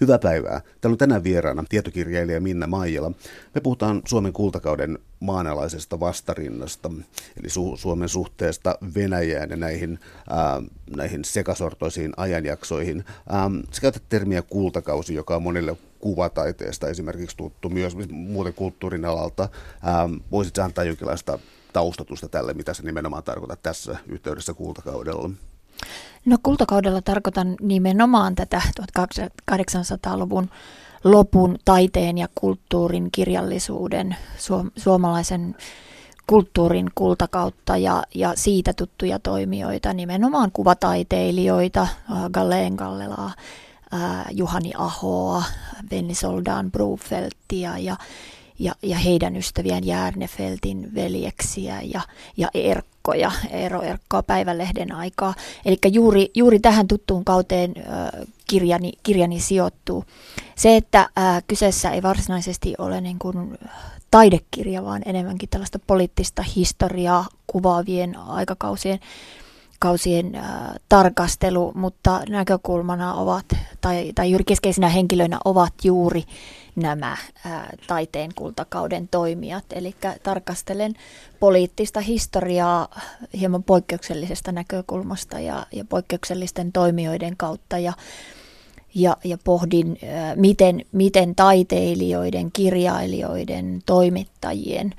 Hyvää päivää. Täällä on tänään vieraana tietokirjailija Minna Maijala. Me puhutaan Suomen kultakauden maanalaisesta vastarinnasta, eli Su- Suomen suhteesta Venäjään ja näihin, ää, näihin sekasortoisiin ajanjaksoihin. Ää, sä käytät termiä kultakausi, joka on monille kuvataiteesta esimerkiksi tuttu myös muuten kulttuurin alalta. Voisit antaa jonkinlaista taustatusta tälle, mitä se nimenomaan tarkoittaa tässä yhteydessä kultakaudella? No kultakaudella tarkoitan nimenomaan tätä 1800-luvun lopun taiteen ja kulttuurin kirjallisuuden, suomalaisen kulttuurin kultakautta ja, ja siitä tuttuja toimijoita, nimenomaan kuvataiteilijoita, äh, Galleen Gallelaa, äh, Juhani Ahoa, Venni Soldaan Brufeltia ja, ja, ja heidän ystävien Järnefeltin veljeksiä ja, ja Erkkoja, Eero Erkkoa päivälehden aikaa. Eli juuri, juuri tähän tuttuun kauteen kirjani, kirjani sijoittuu. Se, että kyseessä ei varsinaisesti ole niin kuin taidekirja, vaan enemmänkin tällaista poliittista historiaa kuvaavien aikakausien kausien äh, tarkastelu, mutta näkökulmana ovat, tai, tai juuri keskeisinä henkilöinä ovat juuri nämä ää, taiteen kultakauden toimijat. Eli tarkastelen poliittista historiaa hieman poikkeuksellisesta näkökulmasta ja, ja poikkeuksellisten toimijoiden kautta ja, ja, ja pohdin, ää, miten, miten taiteilijoiden, kirjailijoiden, toimittajien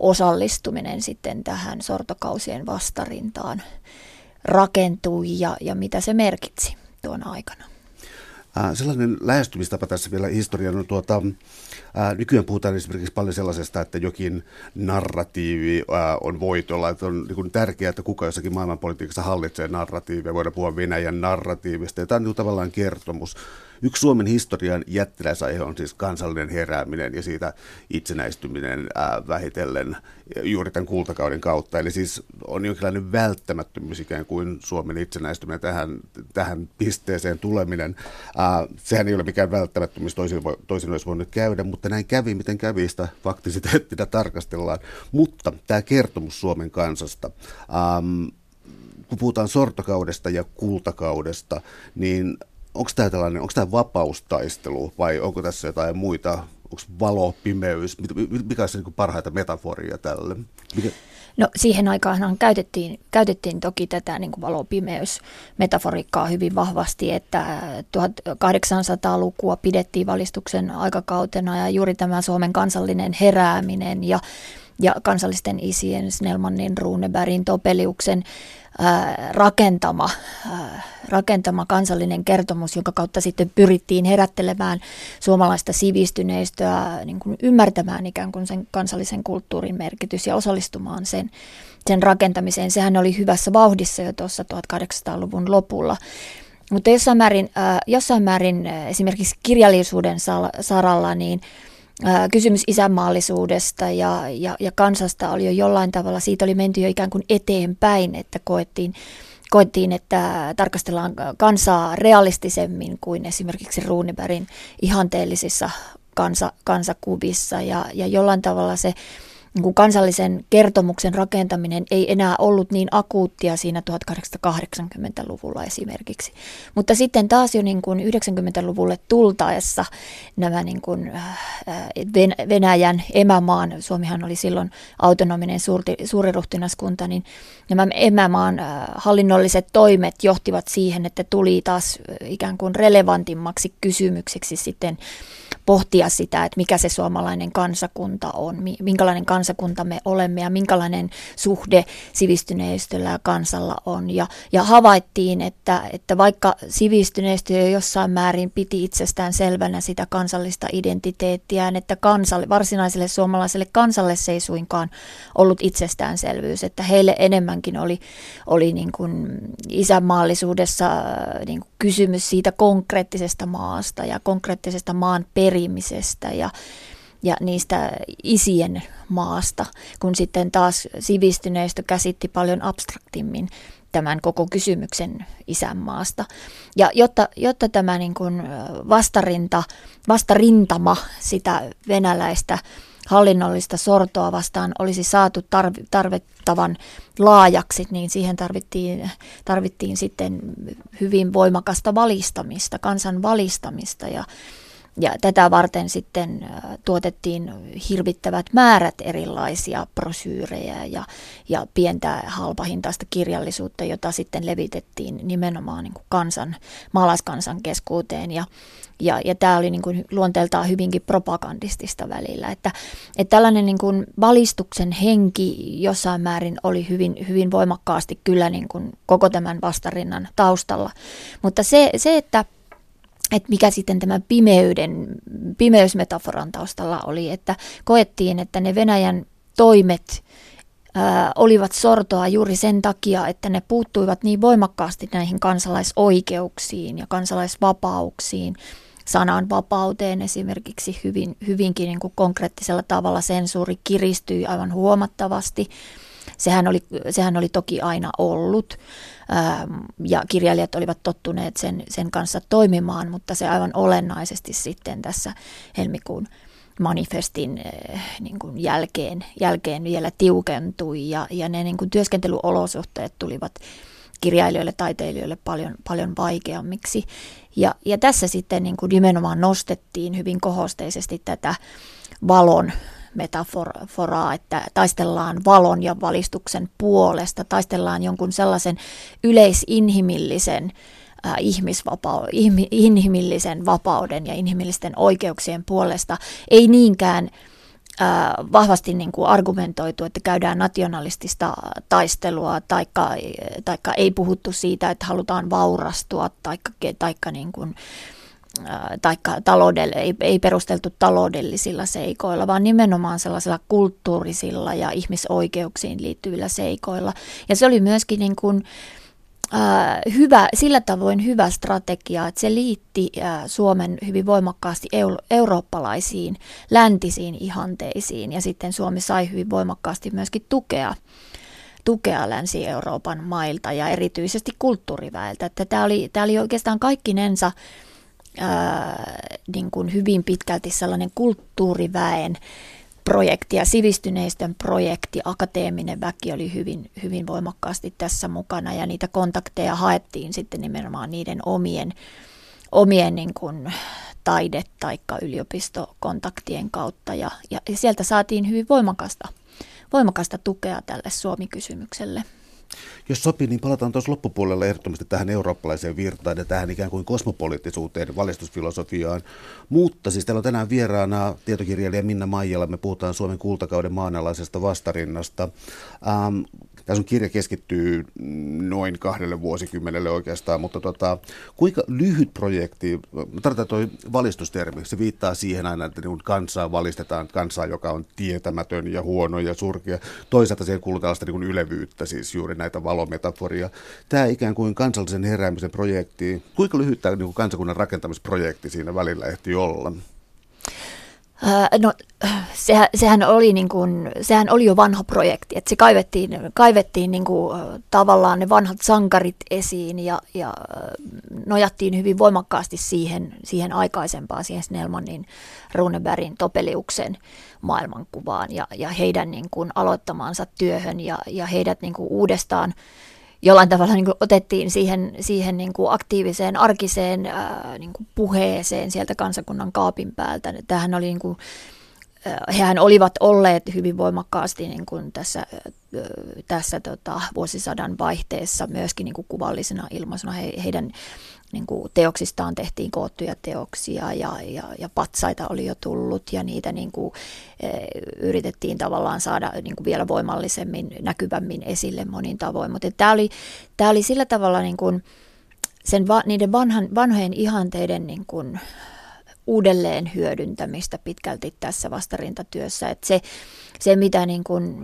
osallistuminen sitten tähän sortokausien vastarintaan rakentui ja, ja mitä se merkitsi tuona aikana. Äh, sellainen lähestymistapa tässä vielä historian, no tuota, ää, äh, nykyään puhutaan esimerkiksi paljon sellaisesta, että jokin narratiivi ää, äh, on voitolla, että on niin tärkeää, että kuka jossakin maailmanpolitiikassa hallitsee narratiivia, voidaan puhua Venäjän narratiivista, ja tämä on niin tavallaan kertomus Yksi Suomen historian jättiläisaihe on siis kansallinen herääminen ja siitä itsenäistyminen ää, vähitellen juuri tämän kultakauden kautta. Eli siis on jonkinlainen välttämättömyys ikään kuin Suomen itsenäistyminen tähän, tähän pisteeseen tuleminen. Ää, sehän ei ole mikään välttämättömyys, toisin, voi, toisin olisi voinut käydä, mutta näin kävi, miten kävi sitä faktisiteettina tarkastellaan. Mutta tämä kertomus Suomen kansasta, ähm, kun puhutaan sortokaudesta ja kultakaudesta, niin onko tämä tällainen, onko tämä vapaustaistelu vai onko tässä jotain muita, onko valo, pimeys, mikä on se niin parhaita metaforia tälle? Mikä? No siihen aikaan käytettiin, käytettiin toki tätä niin valo-pimeys-metaforiikkaa hyvin vahvasti, että 1800-lukua pidettiin valistuksen aikakautena ja juuri tämä Suomen kansallinen herääminen ja, ja kansallisten isien Snellmanin, Runebergin, Topeliuksen rakentama, rakentama kansallinen kertomus, jonka kautta sitten pyrittiin herättelemään suomalaista sivistyneistöä niin kuin ymmärtämään ikään kuin sen kansallisen kulttuurin merkitys ja osallistumaan sen, sen rakentamiseen. Sehän oli hyvässä vauhdissa jo tuossa 1800-luvun lopulla. Mutta jossain määrin, jossain määrin esimerkiksi kirjallisuuden saralla, niin kysymys isänmaallisuudesta ja, ja, ja kansasta oli jo jollain tavalla, siitä oli menty jo ikään kuin eteenpäin, että koettiin, koettiin, että tarkastellaan kansaa realistisemmin kuin esimerkiksi Runebergin ihanteellisissa kansa, kansakuvissa. Ja, ja jollain tavalla se niin kuin kansallisen kertomuksen rakentaminen ei enää ollut niin akuuttia siinä 1880-luvulla esimerkiksi. Mutta sitten taas jo niin kuin 90-luvulle tultaessa nämä niin kuin äh, Venäjän emämaan, Suomihan oli silloin autonominen suurti, suuriruhtinaskunta, niin nämä emämaan äh, hallinnolliset toimet johtivat siihen, että tuli taas ikään kuin relevantimmaksi kysymykseksi sitten pohtia sitä, että mikä se suomalainen kansakunta on, minkälainen kansakunta me olemme ja minkälainen suhde sivistyneistöllä ja kansalla on. Ja, ja havaittiin, että, että vaikka sivistyneistö jo jossain määrin piti itsestään selvänä sitä kansallista identiteettiä, että kansalle, varsinaiselle suomalaiselle kansalle se ei suinkaan ollut itsestäänselvyys, että heille enemmänkin oli, oli niin kuin isänmaallisuudessa niin kuin kysymys siitä konkreettisesta maasta ja konkreettisesta maan perimisestä ja, ja niistä isien maasta, kun sitten taas sivistyneistö käsitti paljon abstraktimmin tämän koko kysymyksen isänmaasta. Ja jotta, jotta tämä niin kuin vastarinta, vastarintama sitä venäläistä hallinnollista sortoa vastaan olisi saatu tarvittavan laajaksi, niin siihen tarvittiin, tarvittiin sitten hyvin voimakasta valistamista, kansan valistamista ja ja tätä varten sitten tuotettiin hirvittävät määrät erilaisia brosyyrejä ja, ja pientä halpahintaista kirjallisuutta, jota sitten levitettiin nimenomaan niin kuin kansan, maalaiskansan keskuuteen. Ja, ja, ja tämä oli niin kuin luonteeltaan hyvinkin propagandistista välillä. Että, että tällainen niin kuin valistuksen henki jossain määrin oli hyvin, hyvin voimakkaasti kyllä niin kuin koko tämän vastarinnan taustalla. Mutta se, se että että mikä sitten tämä pimeyden, pimeysmetaforan taustalla oli, että koettiin, että ne Venäjän toimet ää, olivat sortoa juuri sen takia, että ne puuttuivat niin voimakkaasti näihin kansalaisoikeuksiin ja kansalaisvapauksiin, sananvapauteen esimerkiksi hyvin, hyvinkin niin kuin konkreettisella tavalla sensuuri kiristyi aivan huomattavasti. Sehän oli, sehän oli toki aina ollut ja kirjailijat olivat tottuneet sen, sen kanssa toimimaan, mutta se aivan olennaisesti sitten tässä helmikuun manifestin äh, niin kuin jälkeen, jälkeen vielä tiukentui ja, ja ne niin kuin työskentelyolosuhteet tulivat kirjailijoille, taiteilijoille paljon, paljon vaikeammiksi. Ja, ja tässä sitten niin kuin nimenomaan nostettiin hyvin kohosteisesti tätä valon metaforaa, että taistellaan valon ja valistuksen puolesta, taistellaan jonkun sellaisen yleisinhimillisen äh, ihmisvapau- inhimillisen vapauden ja inhimillisten oikeuksien puolesta, ei niinkään äh, vahvasti niin kuin argumentoitu, että käydään nationalistista taistelua, taikka, taikka ei puhuttu siitä, että halutaan vaurastua, taikka, taikka niin kuin, taikka taloudelle, ei, ei perusteltu taloudellisilla seikoilla, vaan nimenomaan sellaisilla kulttuurisilla ja ihmisoikeuksiin liittyvillä seikoilla. Ja se oli myöskin niin kuin, äh, hyvä, sillä tavoin hyvä strategia, että se liitti äh, Suomen hyvin voimakkaasti eu, eurooppalaisiin, läntisiin ihanteisiin ja sitten Suomi sai hyvin voimakkaasti myöskin tukea tukea Länsi-Euroopan mailta ja erityisesti kulttuuriväeltä. Tämä, oli, oli oikeastaan kaikkinensa ää, niin kuin hyvin pitkälti sellainen kulttuuriväen projekti ja sivistyneistön projekti, akateeminen väki oli hyvin, hyvin voimakkaasti tässä mukana ja niitä kontakteja haettiin sitten nimenomaan niiden omien, omien niin kuin taide- tai yliopistokontaktien kautta ja, ja sieltä saatiin hyvin voimakasta, voimakasta tukea tälle Suomi-kysymykselle. Jos sopii, niin palataan tuossa loppupuolella ehdottomasti tähän eurooppalaiseen virtaan ja tähän ikään kuin kosmopoliittisuuteen, valistusfilosofiaan. Mutta siis täällä on tänään vieraana tietokirjailija Minna Maijala. Me puhutaan Suomen kultakauden maanalaisesta vastorinnasta. Ähm, tässä on kirja keskittyy noin kahdelle vuosikymmenelle oikeastaan, mutta tota, kuinka lyhyt projekti, tarvitaan tuo valistustermi, se viittaa siihen aina, että niin kansaa valistetaan, kansaa, joka on tietämätön ja huono ja surkea. Toisaalta siihen kuuluu tällaista niin ylevyyttä, siis juuri näitä valometaforia. Tämä ikään kuin kansallisen heräämisen projekti, kuinka lyhyt tämä niin kansakunnan rakentamisprojekti siinä välillä ehti olla? No, sehän, sehän, oli niin kuin, sehän oli jo vanha projekti, että se kaivettiin, kaivettiin niin kuin, tavallaan ne vanhat sankarit esiin ja, ja nojattiin hyvin voimakkaasti siihen, siihen aikaisempaan, siihen Snellmanin, Runebergin, Topeliuksen maailmankuvaan ja, ja heidän niin kuin, aloittamaansa työhön ja, ja heidät niin kuin, uudestaan jollain tavalla niin kuin otettiin siihen, siihen niin kuin aktiiviseen arkiseen ää, niin kuin puheeseen sieltä kansakunnan kaapin päältä. Tähän oli niin kuin, hehän olivat olleet hyvin voimakkaasti niin kuin tässä, tässä tota, vuosisadan vaihteessa myöskin niin kuin kuvallisena ilmaisuna. He, heidän niin kuin teoksistaan tehtiin koottuja teoksia ja, ja, ja patsaita oli jo tullut ja niitä niin kuin, e, yritettiin tavallaan saada niin kuin vielä voimallisemmin, näkyvämmin esille monin tavoin. Mutta tämä oli, tämä oli sillä tavalla niin kuin sen va, niiden vanhan, vanhojen ihanteiden niin kuin, uudelleen hyödyntämistä pitkälti tässä vastarintatyössä. Että se, se, mitä niin kuin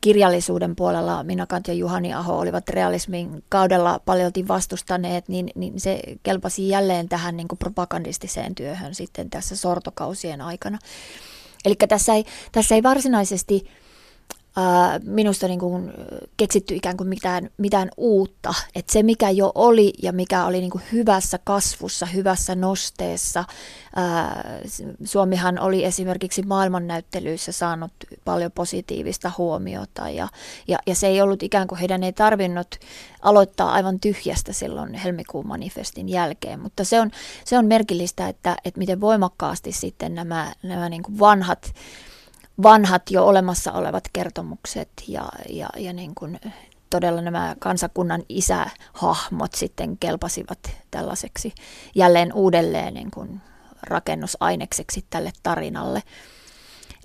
kirjallisuuden puolella Minakant ja Juhani Aho olivat realismin kaudella paljolti vastustaneet, niin, niin se kelpasi jälleen tähän niin kuin propagandistiseen työhön sitten tässä sortokausien aikana. Eli tässä ei, tässä ei varsinaisesti minusta niin kuin keksitty ikään kuin mitään, mitään uutta. Että se, mikä jo oli ja mikä oli niin kuin hyvässä kasvussa, hyvässä nosteessa. Suomihan oli esimerkiksi maailmannäyttelyissä saanut paljon positiivista huomiota ja, ja, ja se ei ollut ikään kuin heidän ei tarvinnut aloittaa aivan tyhjästä silloin helmikuun manifestin jälkeen, mutta se on, se on merkillistä, että, että miten voimakkaasti sitten nämä, nämä niin kuin vanhat vanhat jo olemassa olevat kertomukset ja, ja, ja niin kuin todella nämä kansakunnan isähahmot sitten kelpasivat tällaiseksi jälleen uudelleen niin kuin rakennusainekseksi tälle tarinalle.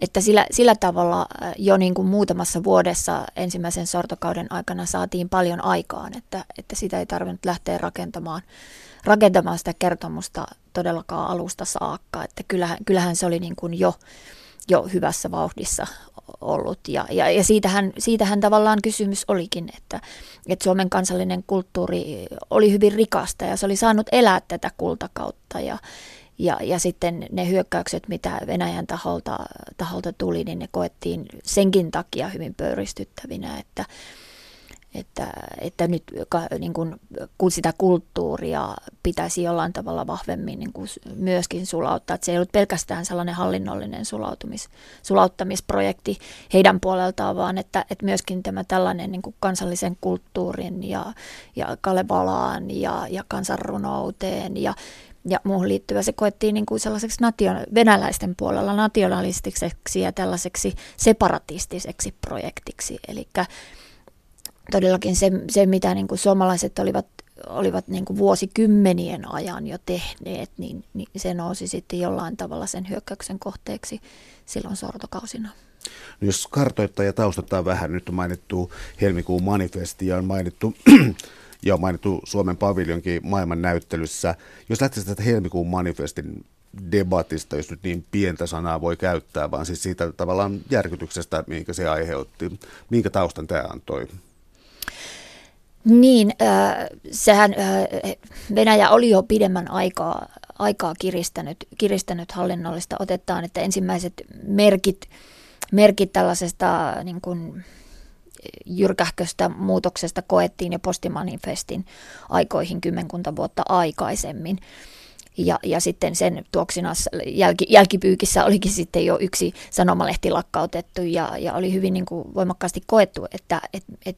Että sillä, sillä tavalla jo niin kuin muutamassa vuodessa ensimmäisen sortokauden aikana saatiin paljon aikaan, että, että sitä ei tarvinnut lähteä rakentamaan, rakentamaan sitä kertomusta todellakaan alusta saakka. Että kyllähän, kyllähän se oli niin kuin jo jo hyvässä vauhdissa ollut. Ja, ja, ja siitähän, siitähän tavallaan kysymys olikin, että, että Suomen kansallinen kulttuuri oli hyvin rikasta ja se oli saanut elää tätä kultakautta. Ja, ja, ja sitten ne hyökkäykset, mitä Venäjän taholta, taholta tuli, niin ne koettiin senkin takia hyvin pöyristyttävinä, että, että, että nyt niin kuin, kun sitä kulttuuria pitäisi jollain tavalla vahvemmin niin kuin myöskin sulauttaa, että se ei ollut pelkästään sellainen hallinnollinen sulautumis, sulauttamisprojekti heidän puoleltaan, vaan että, että myöskin tämä tällainen niin kuin kansallisen kulttuurin ja, ja Kalevalaan ja, ja kansanrunouteen ja ja muuhun liittyvä. Se koettiin niin kuin sellaiseksi nation, venäläisten puolella nationalistiseksi ja tällaiseksi separatistiseksi projektiksi. Eli todellakin se, se mitä niin kuin suomalaiset olivat, olivat niin kuin vuosikymmenien ajan jo tehneet, niin, niin se nousi sitten jollain tavalla sen hyökkäyksen kohteeksi silloin sortokausina. No jos kartoittaa ja taustattaa vähän, nyt on mainittu helmikuun manifesti ja on mainittu ja on mainittu Suomen paviljonkin maailman näyttelyssä. Jos lähtee tästä helmikuun manifestin debatista, jos nyt niin pientä sanaa voi käyttää, vaan siis siitä tavallaan järkytyksestä, minkä se aiheutti. Minkä taustan tämä antoi? Niin, äh, sehän äh, Venäjä oli jo pidemmän aikaa, aikaa kiristänyt, kiristänyt hallinnollista otetaan, että ensimmäiset merkit, merkit tällaisesta niin kuin, jyrkähköstä muutoksesta koettiin jo postimanifestin aikoihin kymmenkunta vuotta aikaisemmin. Ja, ja sitten sen tuoksina jälki, jälkipyykissä olikin sitten jo yksi sanomalehti lakkautettu ja, ja oli hyvin niin kuin voimakkaasti koettu, että et, et,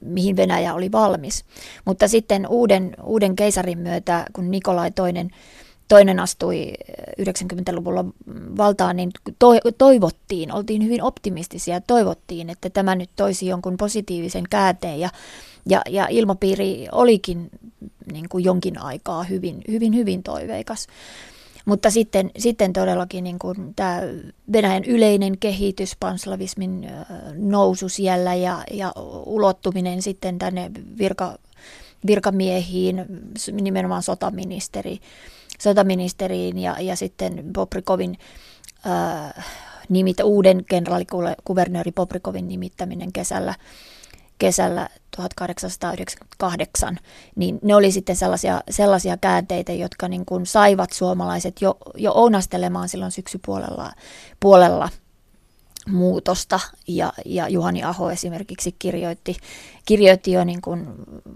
mihin Venäjä oli valmis. Mutta sitten uuden, uuden keisarin myötä, kun Nikolai toinen, toinen astui 90-luvulla valtaan, niin to, toivottiin, oltiin hyvin optimistisia toivottiin, että tämä nyt toisi jonkun positiivisen käänteen ja ja, ja ilmapiiri olikin niin kuin jonkin aikaa hyvin, hyvin, hyvin toiveikas. Mutta sitten, sitten todellakin niin kuin tämä Venäjän yleinen kehitys, panslavismin nousu siellä ja, ja ulottuminen sitten tänne virka, virkamiehiin, nimenomaan sotaministeri, sotaministeriin ja, ja sitten Poprikovin äh, nimit, uuden kenraalikuvernööri Poprikovin nimittäminen kesällä kesällä 1898, niin ne oli sitten sellaisia, sellaisia käänteitä, jotka niin kuin saivat suomalaiset jo, jo ounastelemaan silloin syksypuolella puolella muutosta. Ja, ja Juhani Aho esimerkiksi kirjoitti, kirjoitti jo niin kuin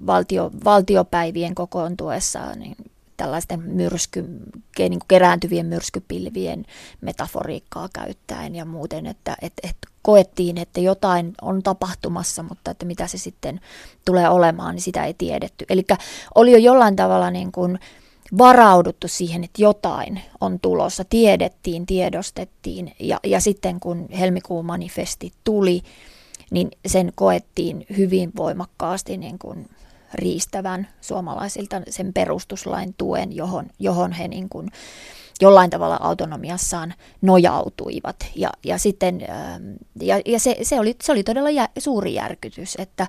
valtio, valtiopäivien kokoontuessa niin tällaisten myrsky, niin kuin kerääntyvien myrskypilvien metaforiikkaa käyttäen ja muuten, että et, et koettiin, että jotain on tapahtumassa, mutta että mitä se sitten tulee olemaan, niin sitä ei tiedetty. Eli oli jo jollain tavalla niin kuin varauduttu siihen, että jotain on tulossa, tiedettiin, tiedostettiin ja, ja sitten kun helmikuun manifesti tuli, niin sen koettiin hyvin voimakkaasti niin kuin riistävän suomalaisilta sen perustuslain tuen, johon, johon he niin kuin jollain tavalla autonomiassaan nojautuivat. Ja, ja, sitten, ähm, ja, ja se, se, oli, se oli todella jä, suuri järkytys, että,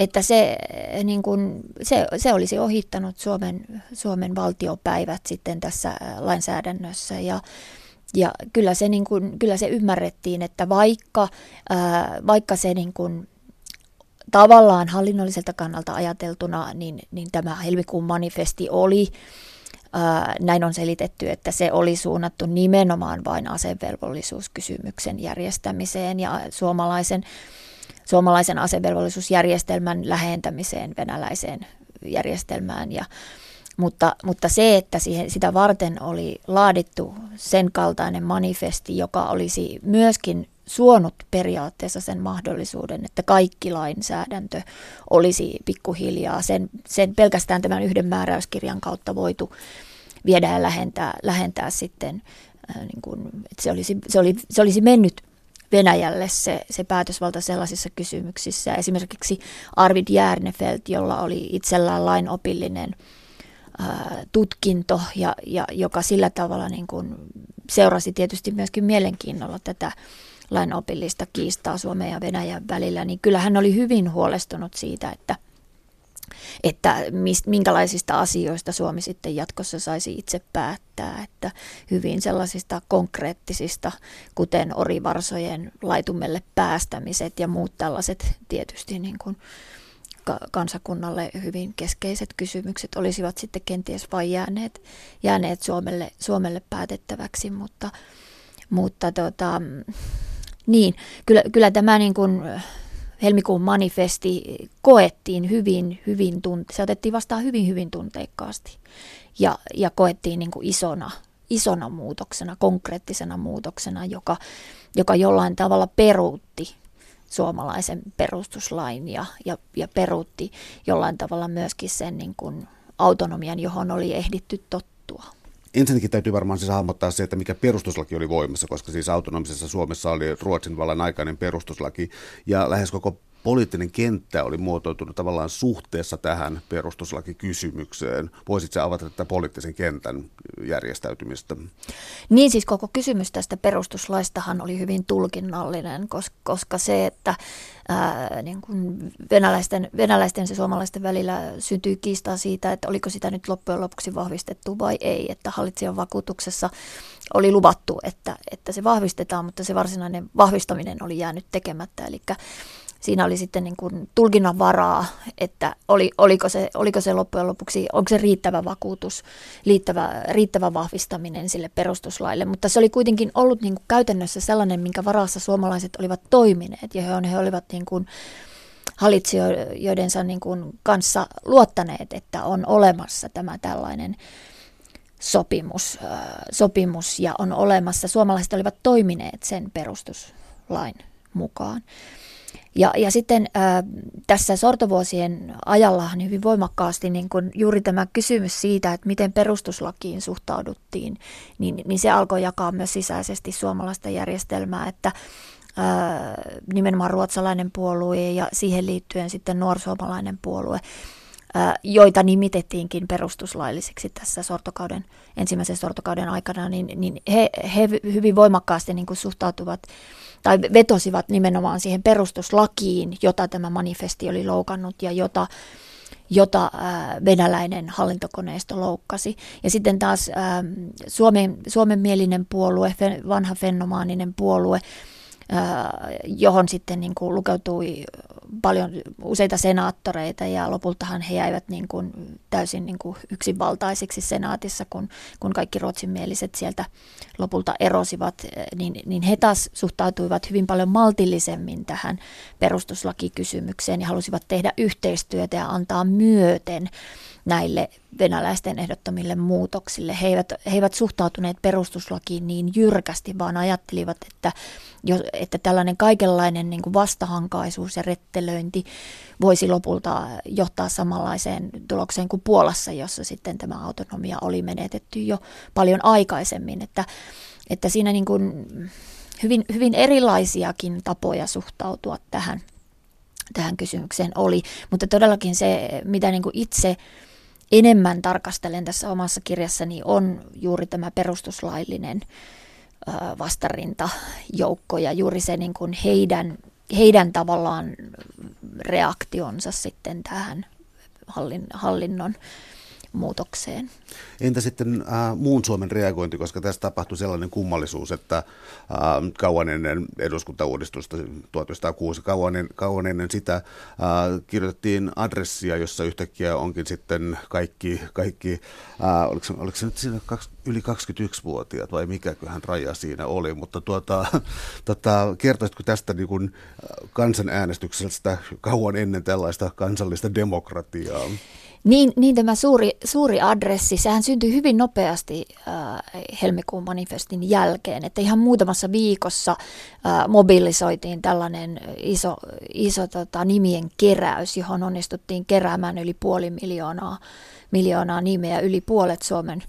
että se, niin kuin, se, se olisi ohittanut Suomen, Suomen valtiopäivät sitten tässä äh, lainsäädännössä ja, ja kyllä se, niin kuin, kyllä se ymmärrettiin, että vaikka, ää, äh, vaikka se niin kuin, tavallaan hallinnolliselta kannalta ajateltuna, niin, niin tämä helmikuun manifesti oli näin on selitetty, että se oli suunnattu nimenomaan vain asevelvollisuuskysymyksen järjestämiseen ja suomalaisen, suomalaisen asevelvollisuusjärjestelmän lähentämiseen venäläiseen järjestelmään. Ja, mutta, mutta se, että siihen, sitä varten oli laadittu sen kaltainen manifesti, joka olisi myöskin suonut periaatteessa sen mahdollisuuden, että kaikki lainsäädäntö olisi pikkuhiljaa sen, sen pelkästään tämän yhden määräyskirjan kautta voitu viedä ja lähentää, lähentää sitten, äh, niin kuin, että se, olisi, se, oli, se olisi mennyt Venäjälle se, se päätösvalta sellaisissa kysymyksissä. Esimerkiksi Arvid Järnefelt, jolla oli itsellään lainopillinen ää, äh, tutkinto, ja, ja joka sillä tavalla niin kuin seurasi tietysti myöskin mielenkiinnolla tätä lainopillista kiistaa Suomen ja Venäjän välillä, niin kyllä hän oli hyvin huolestunut siitä, että, että minkälaisista asioista Suomi sitten jatkossa saisi itse päättää, että hyvin sellaisista konkreettisista, kuten orivarsojen laitumelle päästämiset ja muut tällaiset tietysti niin kuin kansakunnalle hyvin keskeiset kysymykset olisivat sitten kenties vain jääneet, jääneet Suomelle, Suomelle päätettäväksi, mutta, mutta tota, niin, kyllä, kyllä tämä niin kuin helmikuun manifesti koettiin hyvin, hyvin tunte- se otettiin vastaan hyvin, hyvin tunteikkaasti ja, ja koettiin niin kuin isona, isona muutoksena, konkreettisena muutoksena, joka, joka jollain tavalla peruutti suomalaisen perustuslain ja, ja, ja peruutti jollain tavalla myöskin sen niin kuin autonomian, johon oli ehditty tottua. Ensinnäkin täytyy varmaan siis hahmottaa se, että mikä perustuslaki oli voimassa, koska siis autonomisessa Suomessa oli Ruotsin vallan aikainen perustuslaki. Ja lähes koko poliittinen kenttä oli muotoitunut tavallaan suhteessa tähän perustuslakikysymykseen. Voisitko avata tätä poliittisen kentän järjestäytymistä? Niin siis koko kysymys tästä perustuslaistahan oli hyvin tulkinnallinen, koska se, että ää, niin kuin venäläisten, venäläisten ja suomalaisten välillä syntyi kiistaa siitä, että oliko sitä nyt loppujen lopuksi vahvistettu vai ei, että hallitsijan vakuutuksessa oli luvattu, että, että se vahvistetaan, mutta se varsinainen vahvistaminen oli jäänyt tekemättä, eli siinä oli sitten niin kuin tulkinnan varaa, että oli, oliko, se, oliko se loppujen lopuksi, onko se riittävä vakuutus, riittävä, riittävä vahvistaminen sille perustuslaille. Mutta se oli kuitenkin ollut niin kuin käytännössä sellainen, minkä varassa suomalaiset olivat toimineet ja he, he olivat niin kuin hallitsijoidensa niin kuin kanssa luottaneet, että on olemassa tämä tällainen sopimus, äh, sopimus ja on olemassa, suomalaiset olivat toimineet sen perustuslain mukaan. Ja, ja sitten ää, tässä sortovuosien ajallahan hyvin voimakkaasti niin kun juuri tämä kysymys siitä, että miten perustuslakiin suhtauduttiin, niin, niin se alkoi jakaa myös sisäisesti suomalaista järjestelmää, että nimenomaan ruotsalainen puolue ja siihen liittyen sitten nuorsuomalainen puolue, joita nimitettiinkin perustuslaillisiksi tässä sortokauden, ensimmäisen sortokauden aikana, niin, niin he, he hyvin voimakkaasti niin kuin suhtautuvat tai vetosivat nimenomaan siihen perustuslakiin, jota tämä manifesti oli loukannut ja jota, jota venäläinen hallintokoneisto loukkasi. Ja sitten taas Suomen, suomenmielinen puolue, vanha fenomaaninen puolue, johon sitten niin kuin lukeutui paljon useita senaattoreita ja lopultahan he jäivät niin kuin täysin niin kuin yksinvaltaisiksi senaatissa, kun, kun kaikki ruotsinmieliset sieltä lopulta erosivat, niin, niin he taas suhtautuivat hyvin paljon maltillisemmin tähän perustuslakikysymykseen ja halusivat tehdä yhteistyötä ja antaa myöten näille venäläisten ehdottomille muutoksille. He eivät, he eivät suhtautuneet perustuslakiin niin jyrkästi, vaan ajattelivat, että, jo, että tällainen kaikenlainen niin kuin vastahankaisuus ja rettelöinti voisi lopulta johtaa samanlaiseen tulokseen kuin Puolassa, jossa sitten tämä autonomia oli menetetty jo paljon aikaisemmin. Että, että siinä niin kuin hyvin, hyvin erilaisiakin tapoja suhtautua tähän, tähän kysymykseen oli, mutta todellakin se, mitä niin kuin itse enemmän tarkastelen tässä omassa kirjassani on juuri tämä perustuslaillinen vastarintajoukko ja juuri se niin kuin heidän, heidän tavallaan reaktionsa sitten tähän hallin, hallinnon muutokseen. Entä sitten äh, muun Suomen reagointi, koska tässä tapahtui sellainen kummallisuus, että äh, kauan ennen eduskuntauudistusta 1906, kauan, en, kauan ennen sitä äh, kirjoitettiin adressia, jossa yhtäkkiä onkin sitten kaikki, kaikki äh, oliko, oliko se nyt siinä kaksi, yli 21-vuotiaat vai mikäköhän raja siinä oli, mutta tuota, tota, kertoisitko tästä niin kuin äh, kansanäänestyksestä kauan ennen tällaista kansallista demokratiaa? Niin, niin tämä suuri, suuri adressi, sehän syntyi hyvin nopeasti äh, helmikuun manifestin jälkeen, että ihan muutamassa viikossa äh, mobilisoitiin tällainen iso, iso tota, nimien keräys, johon onnistuttiin keräämään yli puoli miljoonaa, miljoonaa nimeä, yli puolet Suomen,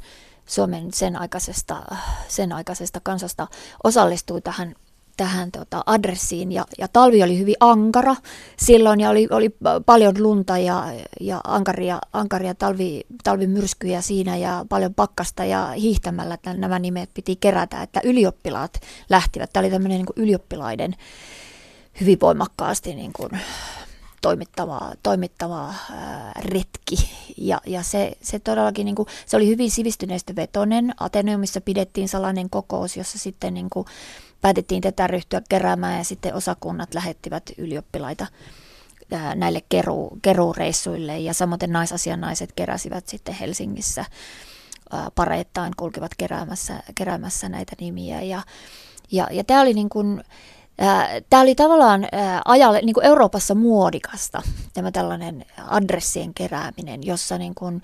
Suomen sen aikaisesta, sen aikaisesta kansasta osallistui tähän tähän tota, adressiin ja, ja talvi oli hyvin ankara silloin ja oli, oli paljon lunta ja, ja ankaria, ankaria talvi, talvimyrskyjä siinä ja paljon pakkasta ja hiihtämällä nämä nimet piti kerätä, että ylioppilaat lähtivät. Tämä oli tämmöinen niin kuin ylioppilaiden hyvin voimakkaasti niin kuin, toimittava, toimittava ää, retki. Ja, ja se, se todellakin, niin kuin, se oli hyvin sivistyneistä vetonen. Ateneumissa pidettiin sellainen kokous, jossa sitten niin kuin, päätettiin tätä ryhtyä keräämään ja sitten osakunnat lähettivät ylioppilaita näille keru, keruureissuille. Ja samoin naisasianaiset keräsivät sitten Helsingissä pareittain kulkivat keräämässä, keräämässä näitä nimiä. Ja, ja, ja tämä oli niin kuin, Tämä oli tavallaan ajalle niin kuin Euroopassa muodikasta, tämä tällainen adressien kerääminen, jossa niin kuin,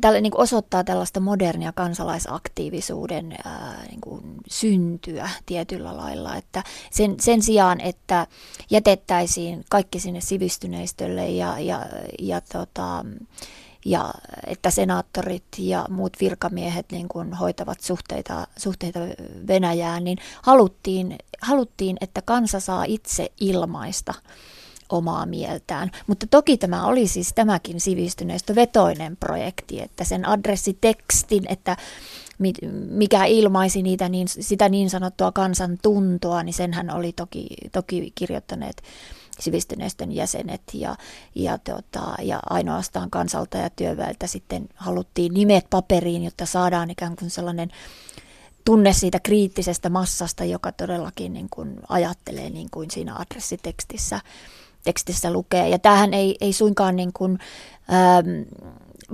tälle niin osoittaa tällaista modernia kansalaisaktiivisuuden ää, niin kuin syntyä tietyllä lailla, että sen, sen sijaan, että jätettäisiin kaikki sinne sivistyneistölle ja, ja, ja, tota, ja että senaattorit ja muut virkamiehet niin kuin hoitavat suhteita, suhteita Venäjään, niin haluttiin, haluttiin, että kansa saa itse ilmaista omaa mieltään. Mutta toki tämä oli siis tämäkin sivistyneistö vetoinen projekti, että sen adressitekstin, että mikä ilmaisi niitä niin, sitä niin sanottua kansan tuntoa, niin senhän oli toki, toki kirjoittaneet sivistyneistön jäsenet ja, ja, tota, ja ainoastaan kansalta ja työväeltä sitten haluttiin nimet paperiin, jotta saadaan ikään kuin sellainen tunne siitä kriittisestä massasta, joka todellakin niin kuin ajattelee niin kuin siinä adressitekstissä tekstissä lukee. Ja tämähän ei, ei suinkaan, niin kuin, ähm,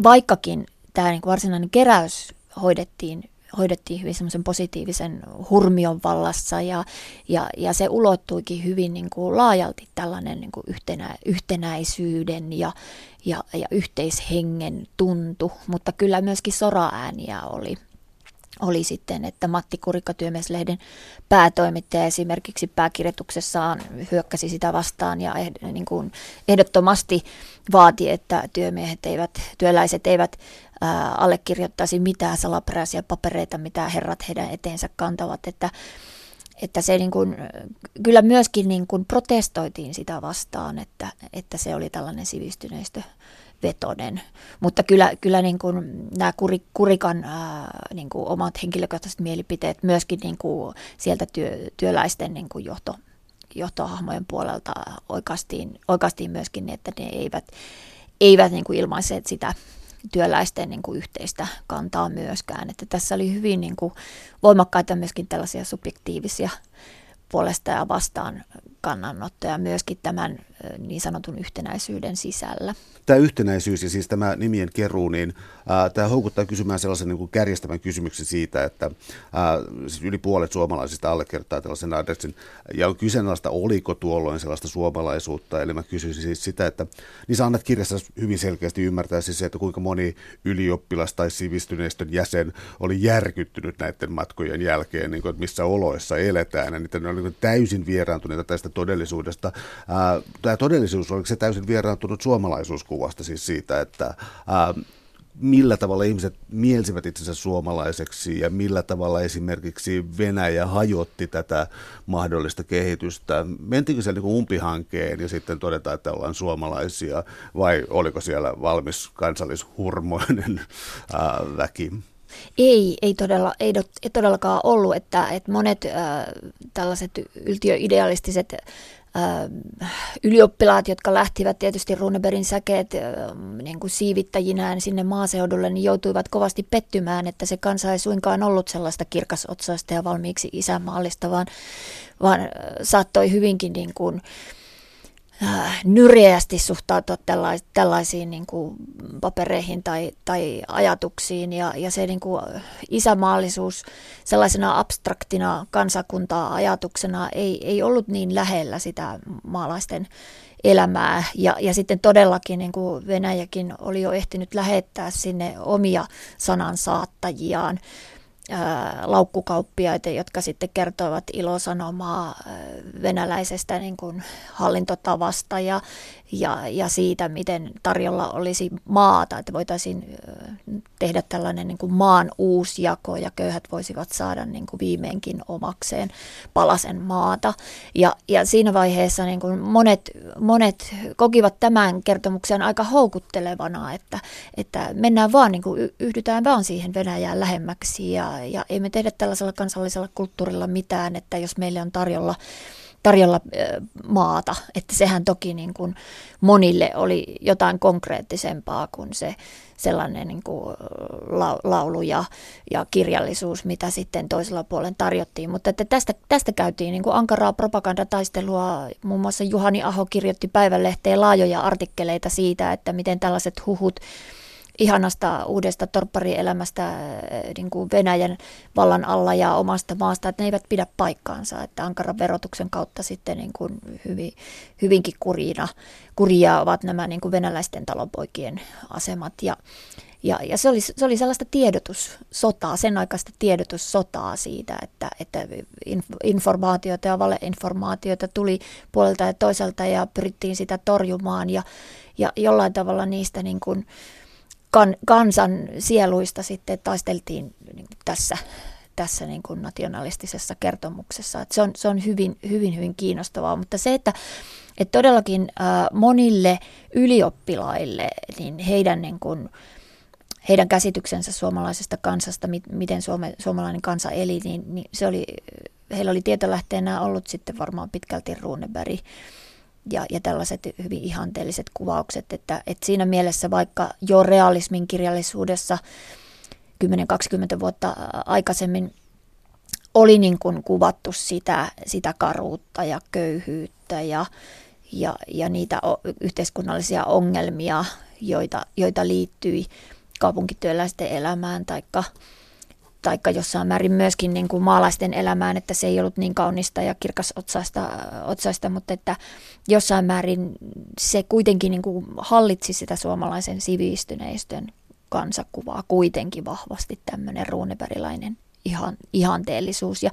vaikkakin tämä niin varsinainen keräys hoidettiin hoidettiin hyvin semmoisen positiivisen hurmion vallassa ja, ja, ja se ulottuikin hyvin niin kuin laajalti tällainen niin kuin yhtenä, yhtenäisyyden ja, ja, ja yhteishengen tuntu, mutta kyllä myöskin soraääniä oli oli sitten, että Matti Kurikka Työmieslehden päätoimittaja esimerkiksi pääkirjoituksessaan hyökkäsi sitä vastaan ja niin kuin ehdottomasti vaati, että työmiehet eivät, työläiset eivät ää, allekirjoittaisi mitään salaperäisiä papereita, mitä herrat heidän eteensä kantavat, että että se niin kuin, kyllä myöskin niin kuin protestoitiin sitä vastaan, että, että se oli tällainen sivistyneistö vetonen. Mutta kyllä, kyllä niin kuin nämä kurikan ää, niin kuin omat henkilökohtaiset mielipiteet myöskin niin kuin sieltä työ, työläisten niin kuin johto, johtohahmojen puolelta oikastiin, oikastiin myöskin, että ne eivät, eivät niin kuin ilmaiseet sitä työläisten niin kuin yhteistä kantaa myöskään. Että tässä oli hyvin niin kuin voimakkaita myöskin tällaisia subjektiivisia puolesta ja vastaan kannanottoja myöskin tämän niin sanotun yhtenäisyyden sisällä tämä yhtenäisyys ja siis tämä nimien keruu, niin ää, tämä houkuttaa kysymään sellaisen niin kuin kärjestävän kysymyksen siitä, että ää, siis yli puolet suomalaisista allekirjoittaa tällaisen adressin. Ja on kyseenalaista, oliko tuolloin sellaista suomalaisuutta. Eli mä kysyisin siis sitä, että niin sä annat kirjassa hyvin selkeästi ymmärtää siis se, että kuinka moni ylioppilas tai sivistyneistön jäsen oli järkyttynyt näiden matkojen jälkeen, niin kuin, että missä oloissa eletään. Ja niitä ne oli niin täysin vieraantuneita tästä todellisuudesta. Ää, tämä todellisuus, oliko se täysin vieraantunut suomalaisuus kuvasta siis siitä, että ää, millä tavalla ihmiset mielsivät itsensä suomalaiseksi ja millä tavalla esimerkiksi Venäjä hajotti tätä mahdollista kehitystä. Mentiinkö siellä niin umpihankeen ja sitten todetaan, että ollaan suomalaisia vai oliko siellä valmis kansallishurmoinen ää, väki? Ei, ei, todella, ei, ei todellakaan ollut, että, että monet äh, tällaiset yltiöidealistiset ylioppilaat, jotka lähtivät tietysti Runeberin säkeet niin kuin siivittäjinään sinne maaseudulle, niin joutuivat kovasti pettymään, että se kansa ei suinkaan ollut sellaista kirkasotsaista ja valmiiksi isämaallista, vaan, vaan saattoi hyvinkin niin kuin, Äh, nyreästi suhtautua tällaisiin, tällaisiin niin kuin papereihin tai, tai ajatuksiin. Ja, ja se niin kuin isämaallisuus sellaisena abstraktina kansakuntaa ajatuksena ei, ei ollut niin lähellä sitä maalaisten elämää. Ja, ja sitten todellakin niin kuin Venäjäkin oli jo ehtinyt lähettää sinne omia sanansaattajiaan laukkukauppiaita, jotka sitten kertoivat ilosanomaa venäläisestä niin kuin hallintotavasta. Ja, ja, ja siitä, miten tarjolla olisi maata, että voitaisiin tehdä tällainen niin kuin maan uusjako ja köyhät voisivat saada niin kuin viimeinkin omakseen palasen maata. Ja, ja siinä vaiheessa niin kuin monet, monet kokivat tämän kertomuksen aika houkuttelevana, että, että mennään vaan, niin kuin yhdytään vaan siihen Venäjään lähemmäksi ja, ja ei me tehdä tällaisella kansallisella kulttuurilla mitään, että jos meille on tarjolla tarjolla maata. Että sehän toki niin kuin monille oli jotain konkreettisempaa kuin se sellainen niin kuin laulu ja, ja kirjallisuus, mitä sitten toisella puolen tarjottiin. Mutta että tästä, tästä käytiin niin kuin ankaraa propagandataistelua. Muun muassa Juhani Aho kirjoitti päivälehteen laajoja artikkeleita siitä, että miten tällaiset huhut ihanasta uudesta torpparielämästä äh, niin kuin Venäjän vallan alla ja omasta maasta, että ne eivät pidä paikkaansa, että ankaran verotuksen kautta sitten niin kuin hyvin, hyvinkin kurjina, kurjia ovat nämä niin kuin venäläisten talonpoikien asemat. Ja, ja, ja se, oli, se oli sellaista tiedotussotaa, sen aikaista tiedotussotaa siitä, että, että informaatiota ja valeinformaatiota tuli puolelta ja toiselta ja pyrittiin sitä torjumaan ja, ja jollain tavalla niistä niin kuin, kan, kansan sieluista sitten taisteltiin niin tässä, tässä niin kuin nationalistisessa kertomuksessa. Se, on, se on hyvin, hyvin, hyvin kiinnostavaa, mutta se, että, että todellakin äh, monille ylioppilaille, niin heidän, niin kuin, heidän käsityksensä suomalaisesta kansasta, miten suome, suomalainen kansa eli, niin, niin se oli, heillä oli tietolähteenä ollut sitten varmaan pitkälti Runeberg ja, ja tällaiset hyvin ihanteelliset kuvaukset, että, että siinä mielessä vaikka jo realismin kirjallisuudessa 10-20 vuotta aikaisemmin oli niin kuin kuvattu sitä, sitä karuutta ja köyhyyttä ja, ja, ja niitä yhteiskunnallisia ongelmia, joita, joita liittyi kaupunkityöläisten elämään taikka taikka jossain määrin myöskin niin kuin maalaisten elämään, että se ei ollut niin kaunista ja kirkasotsaista, otsaista, mutta että jossain määrin se kuitenkin niin kuin hallitsi sitä suomalaisen sivistyneistön kansakuvaa kuitenkin vahvasti tämmöinen ruuneperilainen ihan, ihanteellisuus. Ja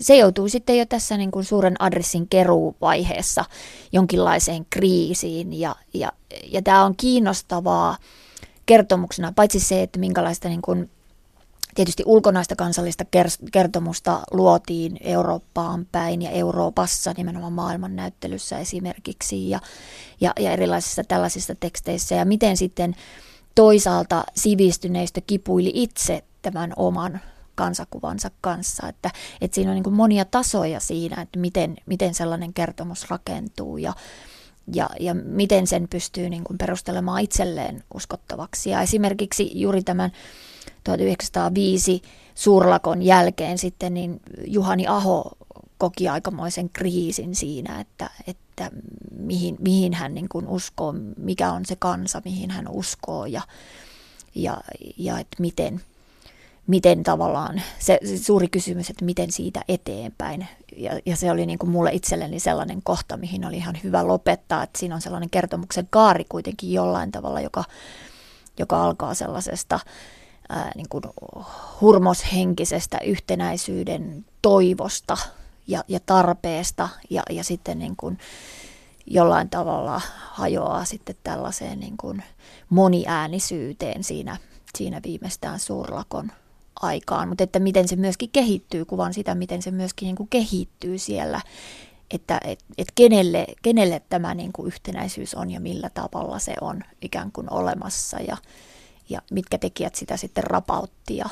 se joutuu sitten jo tässä niin kuin suuren adressin keruuvaiheessa jonkinlaiseen kriisiin ja, ja, ja tämä on kiinnostavaa kertomuksena, paitsi se, että minkälaista niin kuin Tietysti ulkonaista kansallista kertomusta luotiin Eurooppaan päin ja Euroopassa nimenomaan maailmannäyttelyssä esimerkiksi ja, ja, ja erilaisissa tällaisissa teksteissä ja miten sitten toisaalta sivistyneistö kipuili itse tämän oman kansakuvansa kanssa, että, että siinä on niin monia tasoja siinä, että miten, miten sellainen kertomus rakentuu ja, ja, ja miten sen pystyy niin perustelemaan itselleen uskottavaksi. Ja esimerkiksi juuri tämän 1905 suurlakon jälkeen sitten niin Juhani Aho koki aikamoisen kriisin siinä, että, että mihin, mihin hän niin kuin uskoo, mikä on se kansa, mihin hän uskoo ja, ja, ja että miten, miten tavallaan, se, se suuri kysymys, että miten siitä eteenpäin. Ja, ja se oli niin kuin mulle itselleni sellainen kohta, mihin oli ihan hyvä lopettaa, että siinä on sellainen kertomuksen kaari kuitenkin jollain tavalla, joka, joka alkaa sellaisesta ää, niin kuin hurmoshenkisestä yhtenäisyyden toivosta ja, ja tarpeesta ja, ja sitten niin kuin jollain tavalla hajoaa sitten tällaiseen niin kuin moniäänisyyteen siinä, siinä viimeistään suurlakon aikaan, mutta että miten se myöskin kehittyy, kuvan sitä, miten se myöskin niin kuin kehittyy siellä, että et, et kenelle, kenelle tämä niin kuin yhtenäisyys on ja millä tavalla se on ikään kuin olemassa. Ja, ja mitkä tekijät sitä sitten rapautti ja,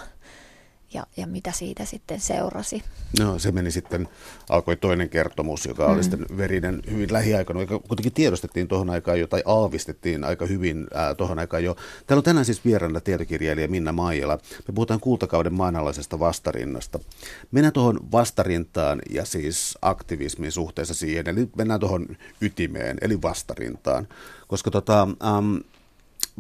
ja, ja mitä siitä sitten seurasi. No se meni sitten, alkoi toinen kertomus, joka mm. oli sitten verinen hyvin lähiaikana, joka kuitenkin tiedostettiin tuohon aikaan jo, tai aavistettiin aika hyvin äh, tuohon aikaan jo. Täällä on tänään siis vieraana tietokirjailija Minna Maijala. Me puhutaan kultakauden maanalaisesta vastarinnasta. Mennään tuohon vastarintaan ja siis aktivismin suhteessa siihen, eli mennään tuohon ytimeen, eli vastarintaan. Koska tota, ähm,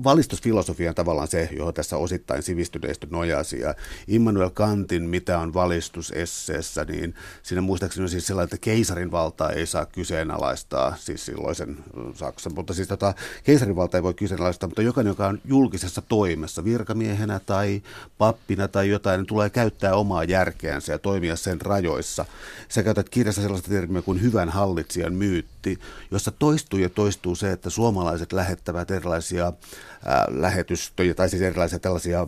valistusfilosofia on tavallaan se, johon tässä osittain sivistyneistö nojasi. Ja Immanuel Kantin, mitä on valistus esseessä, niin siinä muistaakseni on siis sellainen, että keisarin valtaa ei saa kyseenalaistaa, siis silloisen Saksan, mutta siis tota, keisarin valtaa ei voi kyseenalaistaa, mutta jokainen, joka on julkisessa toimessa, virkamiehenä tai pappina tai jotain, niin tulee käyttää omaa järkeänsä ja toimia sen rajoissa. Sä käytät kirjassa sellaista termiä kuin hyvän hallitsijan myytti, jossa toistuu ja toistuu se, että suomalaiset lähettävät erilaisia lähetystöjä tai siis erilaisia tällaisia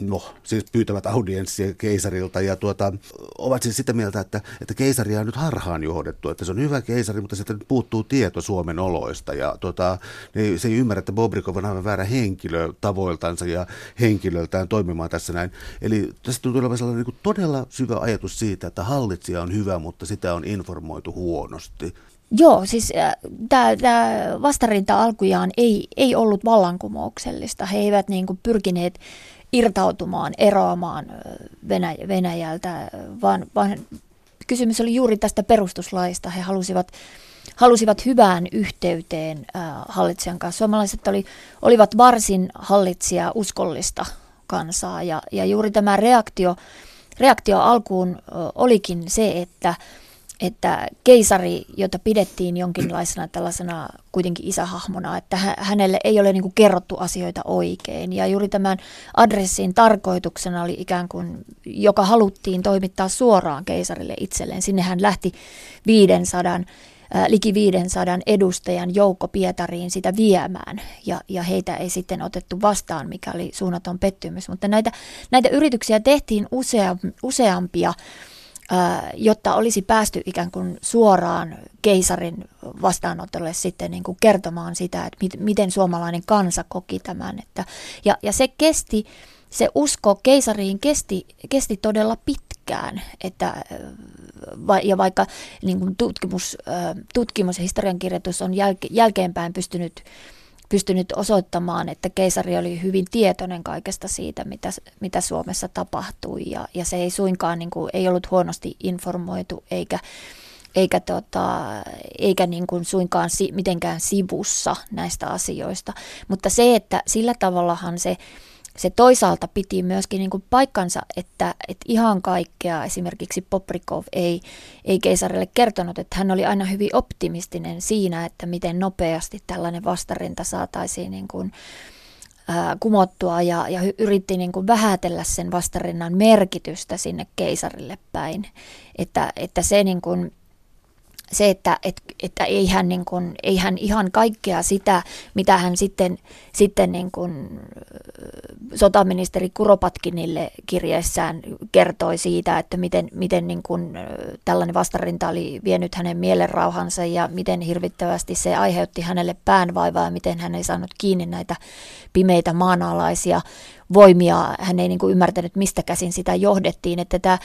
no, siis pyytävät audienssia keisarilta ja tuota, ovat siis sitä mieltä, että, että keisaria on nyt harhaan johdettu, että se on hyvä keisari, mutta sitten puuttuu tieto Suomen oloista ja tuota, niin se ei ymmärrä, että Bobrikov on aivan väärä henkilö tavoiltansa ja henkilöltään toimimaan tässä näin. Eli tästä tuntuu olevan sellainen niin todella syvä ajatus siitä, että hallitsija on hyvä, mutta sitä on informoitu huonosti. Joo, siis äh, tämä vastarinta alkujaan ei, ei ollut vallankumouksellista. He eivät niin kuin pyrkineet irtautumaan, eroamaan äh, Venäj- Venäjältä, vaan, vaan kysymys oli juuri tästä perustuslaista. He halusivat, halusivat hyvään yhteyteen äh, hallitsijan kanssa. Suomalaiset oli, olivat varsin hallitsija uskollista kansaa ja, ja juuri tämä reaktio, reaktio alkuun äh, olikin se, että – että keisari, jota pidettiin jonkinlaisena tällaisena kuitenkin isähahmona, että hänelle ei ole niin kerrottu asioita oikein. Ja juuri tämän adressin tarkoituksena oli ikään kuin, joka haluttiin toimittaa suoraan keisarille itselleen. Sinne hän lähti 500, äh, liki 500 edustajan joukko Pietariin sitä viemään, ja, ja heitä ei sitten otettu vastaan, mikä oli suunnaton pettymys. Mutta näitä, näitä yrityksiä tehtiin usea, useampia, jotta olisi päästy ikään kuin suoraan keisarin vastaanotolle sitten niin kuin kertomaan sitä, että miten suomalainen kansa koki tämän. Että, ja, ja se kesti, se usko keisariin kesti, kesti todella pitkään, että, ja vaikka niin kuin tutkimus, tutkimus ja historiankirjoitus on jälke, jälkeenpäin pystynyt pystynyt osoittamaan, että keisari oli hyvin tietoinen kaikesta siitä, mitä, mitä Suomessa tapahtui ja, ja se ei suinkaan niin kuin, ei ollut huonosti informoitu eikä, eikä, tota, eikä niin kuin suinkaan si, mitenkään sivussa näistä asioista. Mutta se, että sillä tavallahan se se toisaalta piti myöskin niin kuin paikkansa, että, että ihan kaikkea esimerkiksi Poprikov ei, ei keisarille kertonut, että hän oli aina hyvin optimistinen siinä, että miten nopeasti tällainen vastarinta saataisiin niin kuin, ää, kumottua ja, ja yritti niin kuin vähätellä sen vastarinnan merkitystä sinne keisarille päin. Että, että se niin kuin, se, että, että, että ei, hän niin kuin, ei hän ihan kaikkea sitä, mitä hän sitten, sitten niin kuin sotaministeri Kuropatkinille kirjeessään kertoi siitä, että miten, miten niin kuin tällainen vastarinta oli vienyt hänen mielenrauhansa ja miten hirvittävästi se aiheutti hänelle päänvaivaa ja miten hän ei saanut kiinni näitä pimeitä maanalaisia voimia. Hän ei niin kuin ymmärtänyt, mistä käsin sitä johdettiin, että tämä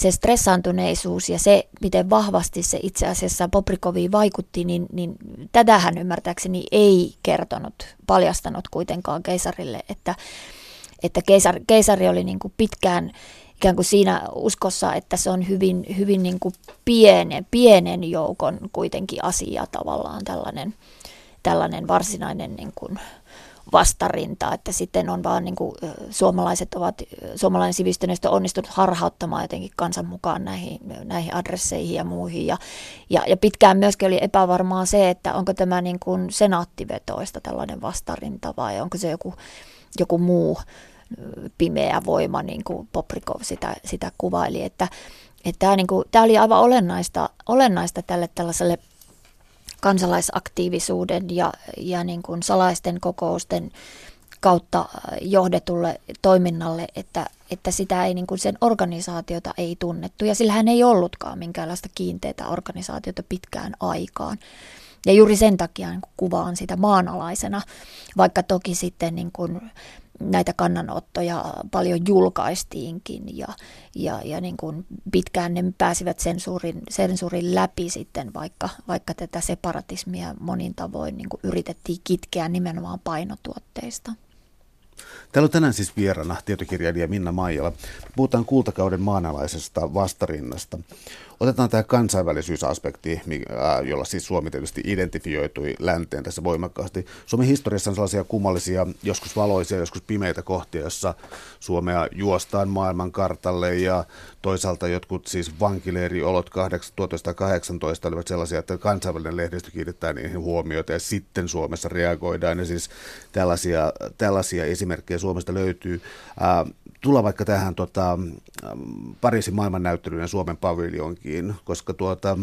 se stressaantuneisuus ja se, miten vahvasti se itse asiassa Poprikoviin vaikutti, niin, niin tätä hän ymmärtääkseni ei kertonut, paljastanut kuitenkaan keisarille, että, että keisari, keisari oli niin kuin pitkään ikään kuin siinä uskossa, että se on hyvin, hyvin niin kuin pienen, pienen joukon kuitenkin asia tavallaan tällainen, tällainen varsinainen niin kuin, vastarinta, että sitten on vaan niin kuin, suomalaiset ovat, suomalainen sivistyneistö onnistunut harhauttamaan jotenkin kansan mukaan näihin, näihin adresseihin ja muihin. Ja, ja, ja pitkään myöskin oli epävarmaa se, että onko tämä niin kuin senaattivetoista tällainen vastarinta vai onko se joku, joku muu pimeä voima, niin kuin Poprikov sitä, sitä kuvaili, että, että tämä, niin kuin, tämä oli aivan olennaista, olennaista tälle tällaiselle kansalaisaktiivisuuden ja, ja niin kuin salaisten kokousten kautta johdetulle toiminnalle, että, että sitä ei, niin kuin sen organisaatiota ei tunnettu. Ja sillähän ei ollutkaan minkäänlaista kiinteitä organisaatiota pitkään aikaan. Ja juuri sen takia niin kuvaan sitä maanalaisena, vaikka toki sitten niin kuin näitä kannanottoja paljon julkaistiinkin ja, ja, ja niin kuin pitkään ne pääsivät sensuurin, sensuurin läpi sitten, vaikka, vaikka tätä separatismia monin tavoin niin kuin yritettiin kitkeä nimenomaan painotuotteista. Täällä on tänään siis vierana tietokirjailija Minna Maijala. Puhutaan kultakauden maanalaisesta vastarinnasta. Otetaan tämä kansainvälisyysaspekti, jolla siis Suomi tietysti identifioitui länteen tässä voimakkaasti. Suomen historiassa on sellaisia kummallisia, joskus valoisia, joskus pimeitä kohtia, jossa Suomea juostaan maailman kartalle ja toisaalta jotkut siis vankileiriolot 1918 olivat sellaisia, että kansainvälinen lehdistö kiinnittää niihin huomiota ja sitten Suomessa reagoidaan ja siis tällaisia, tällaisia esimerkkejä Suomesta löytyy. Tulla vaikka tähän tota, Pariisin maailmannäyttelyyn ja Suomen paviljonkiin, koska tuota,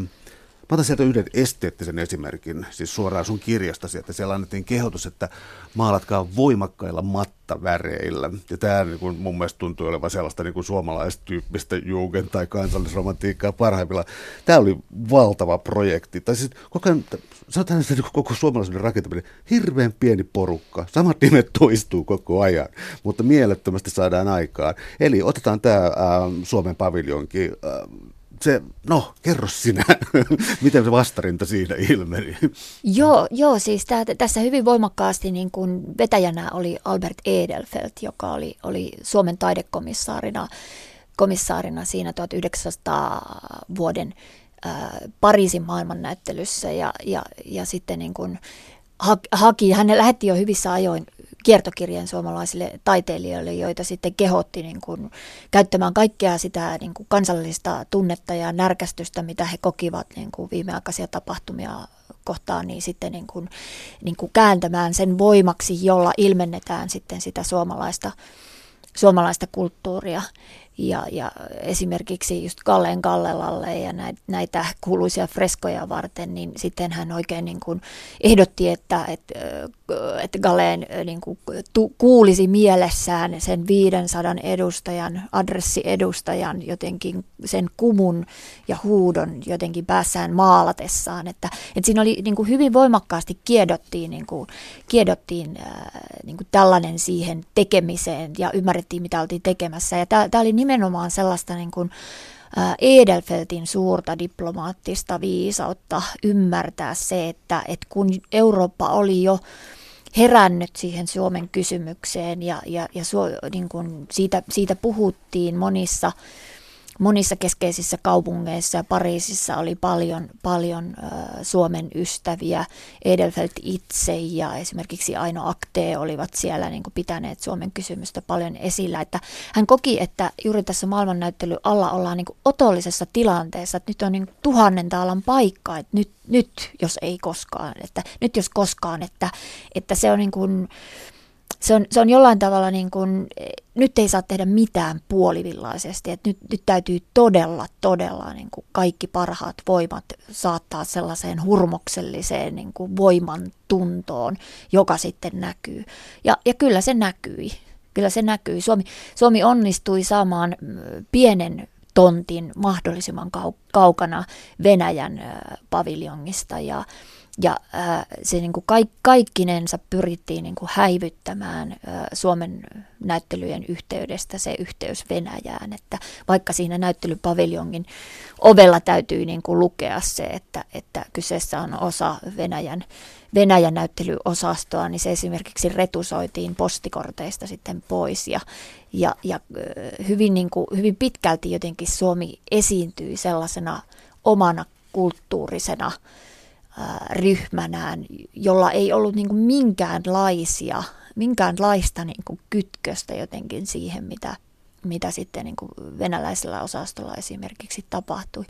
Mä otan sieltä yhden esteettisen esimerkin, siis suoraan sun kirjastasi, että siellä annettiin kehotus, että maalatkaa voimakkailla mattaväreillä. Ja tämä niin kuin, mun mielestä tuntuu olevan sellaista niin suomalaistyyppistä jugend- tai kansallisromantiikkaa parhaimmillaan. Tämä oli valtava projekti. Tai siis koko ajan, sanotaan, että niin koko suomalaisen rakentaminen, hirveän pieni porukka. Samat nimet toistuu koko ajan, mutta mielettömästi saadaan aikaan. Eli otetaan tämä äh, Suomen paviljonki. Äh, se, no, kerro sinä, miten se vastarinta siinä ilmeni. Joo, joo siis tää, tässä hyvin voimakkaasti niin kun vetäjänä oli Albert Edelfelt, joka oli, oli Suomen taidekomissaarina komissaarina siinä 1900 vuoden äh, Pariisin maailmannäyttelyssä ja, ja, ja sitten niin kun haki, hän lähetti jo hyvissä ajoin kiertokirjeen suomalaisille taiteilijoille, joita sitten kehotti niin kuin, käyttämään kaikkea sitä niin kuin kansallista tunnetta ja närkästystä, mitä he kokivat niin kuin viimeaikaisia tapahtumia kohtaan, niin sitten niin kuin, niin kuin kääntämään sen voimaksi, jolla ilmennetään sitten sitä suomalaista, suomalaista kulttuuria. Ja, ja esimerkiksi just Kalleen Kallelalle ja näitä kuuluisia freskoja varten, niin sitten hän oikein niin kuin ehdotti, että, että, että Galleen niin kuin tu, kuulisi mielessään sen 500 edustajan, adressiedustajan jotenkin sen kumun ja huudon jotenkin päässään maalatessaan. Että, että siinä oli niin kuin hyvin voimakkaasti kiedottiin, niin kuin, kiedottiin niin kuin tällainen siihen tekemiseen ja ymmärrettiin, mitä oltiin tekemässä. Ja tämä oli nimenomaan sellaista niin kuin, Edelfeltin suurta diplomaattista viisautta ymmärtää se, että, että kun Eurooppa oli jo herännyt siihen Suomen kysymykseen ja, ja, ja su, niin kuin siitä, siitä puhuttiin monissa monissa keskeisissä kaupungeissa ja Pariisissa oli paljon, paljon Suomen ystäviä. Edelfelt itse ja esimerkiksi Aino Akte olivat siellä niin pitäneet Suomen kysymystä paljon esillä. Että hän koki, että juuri tässä maailmannäyttely alla ollaan niin otollisessa tilanteessa, että nyt on niin tuhannen taalan paikka, että nyt, nyt jos ei koskaan, että nyt jos koskaan, että, että se on niin kuin, se on, se on jollain tavalla niin kuin, nyt ei saa tehdä mitään puolivillaisesti, että nyt, nyt täytyy todella, todella niin kuin kaikki parhaat voimat saattaa sellaiseen hurmokselliseen niin kuin voiman tuntoon, joka sitten näkyy. Ja, ja kyllä se näkyi, kyllä se näkyi. Suomi, Suomi onnistui saamaan pienen tontin mahdollisimman kaukana Venäjän paviljongista ja, ja äh, se niin kuin kaik, kaikkinensa pyrittiin niin kuin häivyttämään äh, Suomen näyttelyjen yhteydestä se yhteys Venäjään, että vaikka siinä näyttelypaviljongin ovella täytyy niin kuin lukea se, että, että kyseessä on osa Venäjän, Venäjän näyttelyosastoa, niin se esimerkiksi retusoitiin postikorteista sitten pois. Ja, ja, ja äh, hyvin, niin kuin, hyvin pitkälti jotenkin Suomi esiintyi sellaisena omana kulttuurisena ryhmänään, jolla ei ollut niin kuin minkäänlaisia, minkäänlaista niin kuin kytköstä jotenkin siihen, mitä, mitä sitten niin kuin venäläisellä osastolla esimerkiksi tapahtui.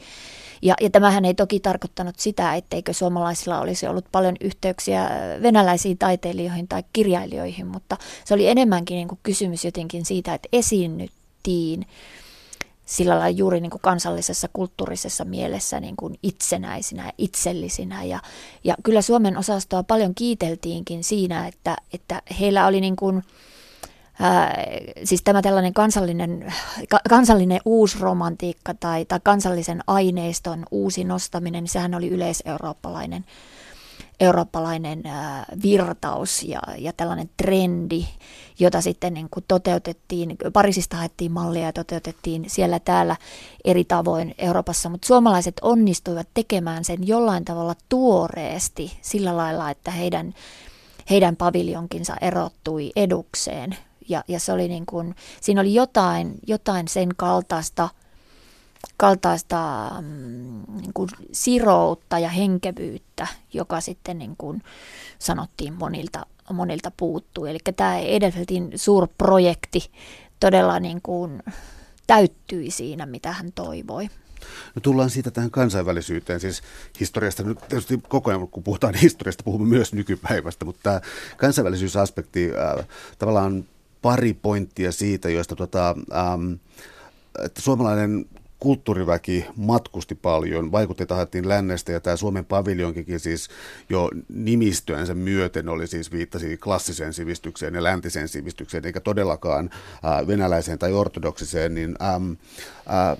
Ja, ja tämähän ei toki tarkoittanut sitä, etteikö suomalaisilla olisi ollut paljon yhteyksiä venäläisiin taiteilijoihin tai kirjailijoihin, mutta se oli enemmänkin niin kuin kysymys jotenkin siitä, että esiinnyttiin sillä lailla juuri niin kuin kansallisessa kulttuurisessa mielessä niin kuin itsenäisinä ja itsellisinä. Ja, ja kyllä Suomen osastoa paljon kiiteltiinkin siinä, että, että heillä oli niin kuin, ää, siis tämä tällainen kansallinen, ka, kansallinen uusromantiikka tai, tai kansallisen aineiston uusi nostaminen, niin sehän oli yleiseurooppalainen eurooppalainen virtaus ja, ja tällainen trendi, jota sitten niin kuin toteutettiin, Pariisista haettiin mallia ja toteutettiin siellä täällä eri tavoin Euroopassa, mutta suomalaiset onnistuivat tekemään sen jollain tavalla tuoreesti sillä lailla, että heidän, heidän paviljonkinsa erottui edukseen. Ja, ja se oli niin kuin, siinä oli jotain, jotain sen kaltaista, kaltaista mm, niin kuin siroutta ja henkevyyttä, joka sitten niin kuin sanottiin monilta, monilta puuttuu. Eli tämä Edelfeltin suurprojekti todella niin kuin täyttyi siinä, mitä hän toivoi. No tullaan siitä tähän kansainvälisyyteen, siis historiasta nyt tietysti koko ajan, kun puhutaan historiasta, puhumme myös nykypäivästä, mutta tämä kansainvälisyysaspekti äh, tavallaan pari pointtia siitä, joista tota, ähm, että suomalainen kulttuuriväki matkusti paljon, vaikutteita haettiin lännestä ja tämä Suomen paviljonkikin siis jo nimistöänsä myöten oli siis viittasi klassiseen sivistykseen ja läntiseen sivistykseen, eikä todellakaan äh, venäläiseen tai ortodoksiseen, niin ähm, äh,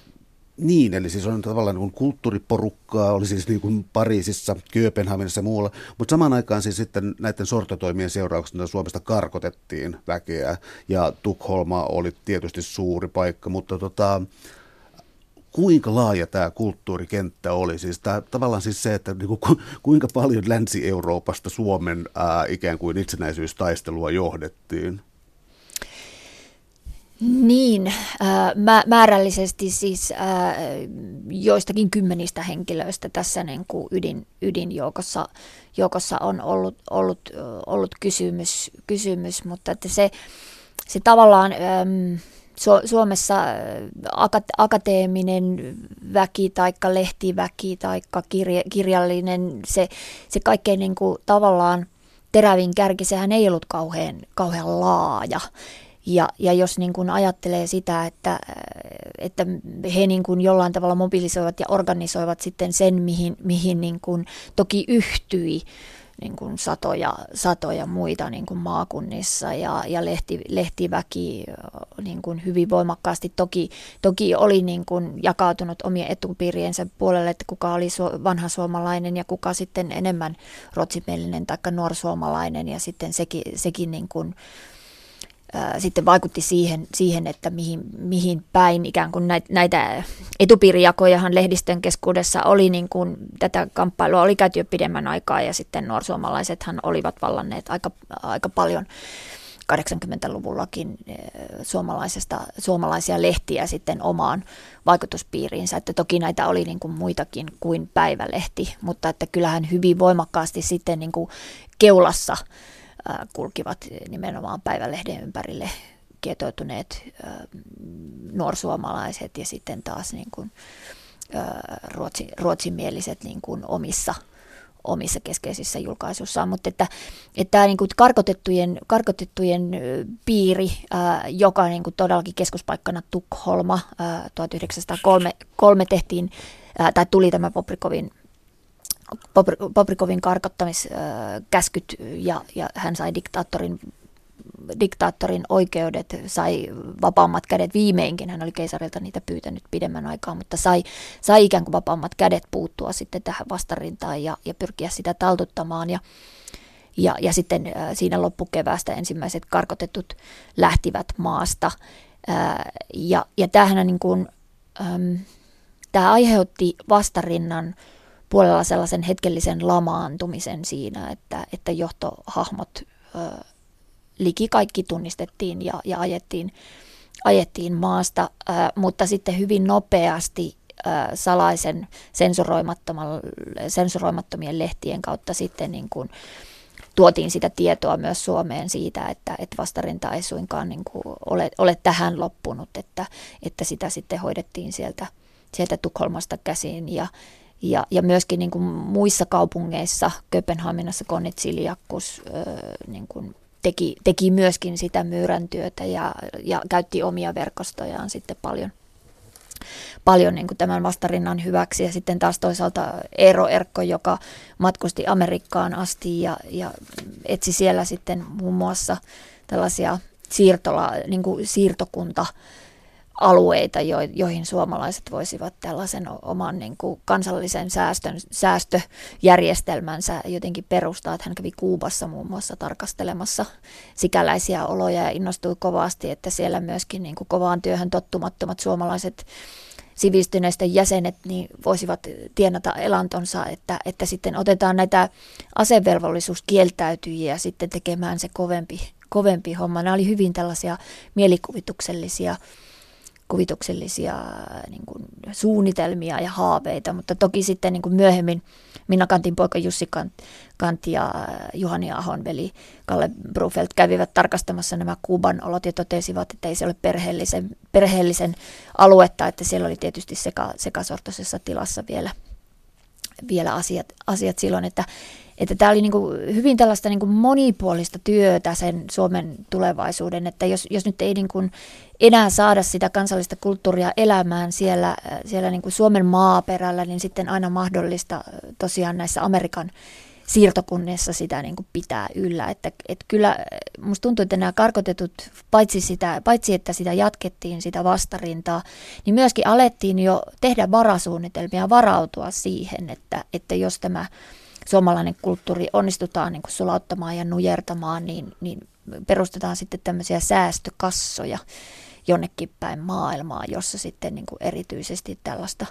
niin, eli siis on tavallaan niin kulttuuriporukkaa, oli siis niin kuin Pariisissa, Kööpenhaminassa ja muualla, mutta samaan aikaan siis sitten näiden sortotoimien seurauksena Suomesta karkotettiin väkeä ja Tukholma oli tietysti suuri paikka, mutta tota, kuinka laaja tämä kulttuurikenttä oli. Siis tämä, tavallaan siis se, että niin kuin, kuinka paljon Länsi-Euroopasta Suomen ää, ikään kuin itsenäisyystaistelua johdettiin. Niin, määrällisesti siis äh, joistakin kymmenistä henkilöistä tässä niin kuin ydin, ydinjoukossa joukossa on ollut, ollut, ollut kysymys, kysymys, mutta että se, se tavallaan Su- Suomessa akat- akateeminen väki tai lehtiväki tai kirja- kirjallinen, se, se kaikkein niin kuin, tavallaan terävin kärki, sehän ei ollut kauhean, kauhean laaja. Ja, ja jos niin kuin ajattelee sitä, että, että he niin kuin jollain tavalla mobilisoivat ja organisoivat sitten sen, mihin, mihin niin kuin toki yhtyi niin kuin satoja, satoja muita niin kuin maakunnissa. Ja, ja lehti, lehtiväki niin kuin hyvin voimakkaasti. Toki, toki oli niin kuin jakautunut omien etupiiriensä puolelle, että kuka oli su, vanha suomalainen ja kuka sitten enemmän ruotsimielinen tai nuorsuomalainen. Ja sitten sekin, sekin niin kuin, sitten vaikutti siihen, siihen että mihin, mihin päin ikään kuin näitä, etupiirijakojahan lehdistön keskuudessa oli niin kuin, tätä kamppailua oli käyty jo pidemmän aikaa ja sitten nuorsuomalaisethan olivat vallanneet aika, aika paljon 80-luvullakin suomalaisesta, suomalaisia lehtiä sitten omaan vaikutuspiiriinsä, että toki näitä oli niin kuin muitakin kuin päivälehti, mutta että kyllähän hyvin voimakkaasti sitten niin kuin keulassa kulkivat nimenomaan päivälehden ympärille kietoutuneet nuorsuomalaiset ja sitten taas niin kuin, ruotsi, ruotsimieliset niin kuin omissa omissa keskeisissä julkaisuissaan, mutta että, että tämä niin kuin karkotettujen, karkotettujen piiri, joka niin kuin todellakin keskuspaikkana Tukholma ää, 1903 tehtiin, tai tuli tämä Poprikovin Poprikovin karkottamiskäskyt ja, ja hän sai diktaattorin, diktaattorin oikeudet, sai vapaammat kädet. Viimeinkin, hän oli keisarilta niitä pyytänyt pidemmän aikaa, mutta sai, sai ikään kuin vapaammat kädet puuttua sitten tähän vastarintaan ja, ja pyrkiä sitä taltuttamaan. Ja, ja, ja sitten siinä loppukeväästä ensimmäiset karkotetut lähtivät maasta. Ja, ja tämähän niin kuin, tämä aiheutti vastarinnan puolella sellaisen hetkellisen lamaantumisen siinä, että, että johtohahmot ö, liki kaikki tunnistettiin ja, ja ajettiin, ajettiin maasta, ö, mutta sitten hyvin nopeasti ö, salaisen sensuroimattomien lehtien kautta sitten niin kuin, tuotiin sitä tietoa myös Suomeen siitä, että, että vastarinta ei suinkaan niin kuin ole, ole tähän loppunut, että, että sitä sitten hoidettiin sieltä, sieltä Tukholmasta käsin. Ja, ja, ja myöskin niin kuin muissa kaupungeissa, Kööpenhaminassa Konitsiliakkus niin kuin teki, teki myöskin sitä myyrän työtä ja, ja käytti omia verkostojaan sitten paljon, paljon niin kuin tämän vastarinnan hyväksi. Ja sitten taas toisaalta Eero Erkko, joka matkusti Amerikkaan asti ja, ja etsi siellä sitten muun muassa tällaisia siirtola, niin kuin siirtokunta alueita, jo, joihin suomalaiset voisivat tällaisen oman niin kuin kansallisen säästön, säästöjärjestelmänsä jotenkin perustaa. Että hän kävi Kuubassa muun muassa tarkastelemassa sikäläisiä oloja ja innostui kovasti, että siellä myöskin niin kuin kovaan työhön tottumattomat suomalaiset sivistyneistä jäsenet niin voisivat tienata elantonsa, että, että sitten otetaan näitä asevelvollisuuskieltäytyjiä sitten tekemään se kovempi, kovempi homma. Nämä oli hyvin tällaisia mielikuvituksellisia kuvituksellisia niin kuin, suunnitelmia ja haaveita, mutta toki sitten niin kuin myöhemmin Minna Kantin poika Jussi Kant, Kant ja Juhani Ahon veli Kalle Brufeld kävivät tarkastamassa nämä Kuuban olot ja totesivat, että ei se ole perheellisen, perheellisen aluetta, että siellä oli tietysti seka, sekasortoisessa tilassa vielä, vielä asiat, asiat silloin, että että tämä oli niin kuin hyvin tällaista niin kuin monipuolista työtä sen Suomen tulevaisuuden, että jos, jos nyt ei niin kuin enää saada sitä kansallista kulttuuria elämään siellä, siellä niin kuin Suomen maaperällä, niin sitten aina mahdollista tosiaan näissä Amerikan siirtokunnissa sitä niin kuin pitää yllä. Että, että kyllä musta tuntuu, että nämä karkotetut, paitsi, sitä, paitsi että sitä jatkettiin, sitä vastarintaa, niin myöskin alettiin jo tehdä varasuunnitelmia varautua siihen, että, että jos tämä suomalainen kulttuuri onnistutaan niin kuin sulauttamaan ja nujertamaan, niin, niin perustetaan sitten tämmöisiä säästökassoja jonnekin päin maailmaa, jossa sitten niin kuin erityisesti tällaista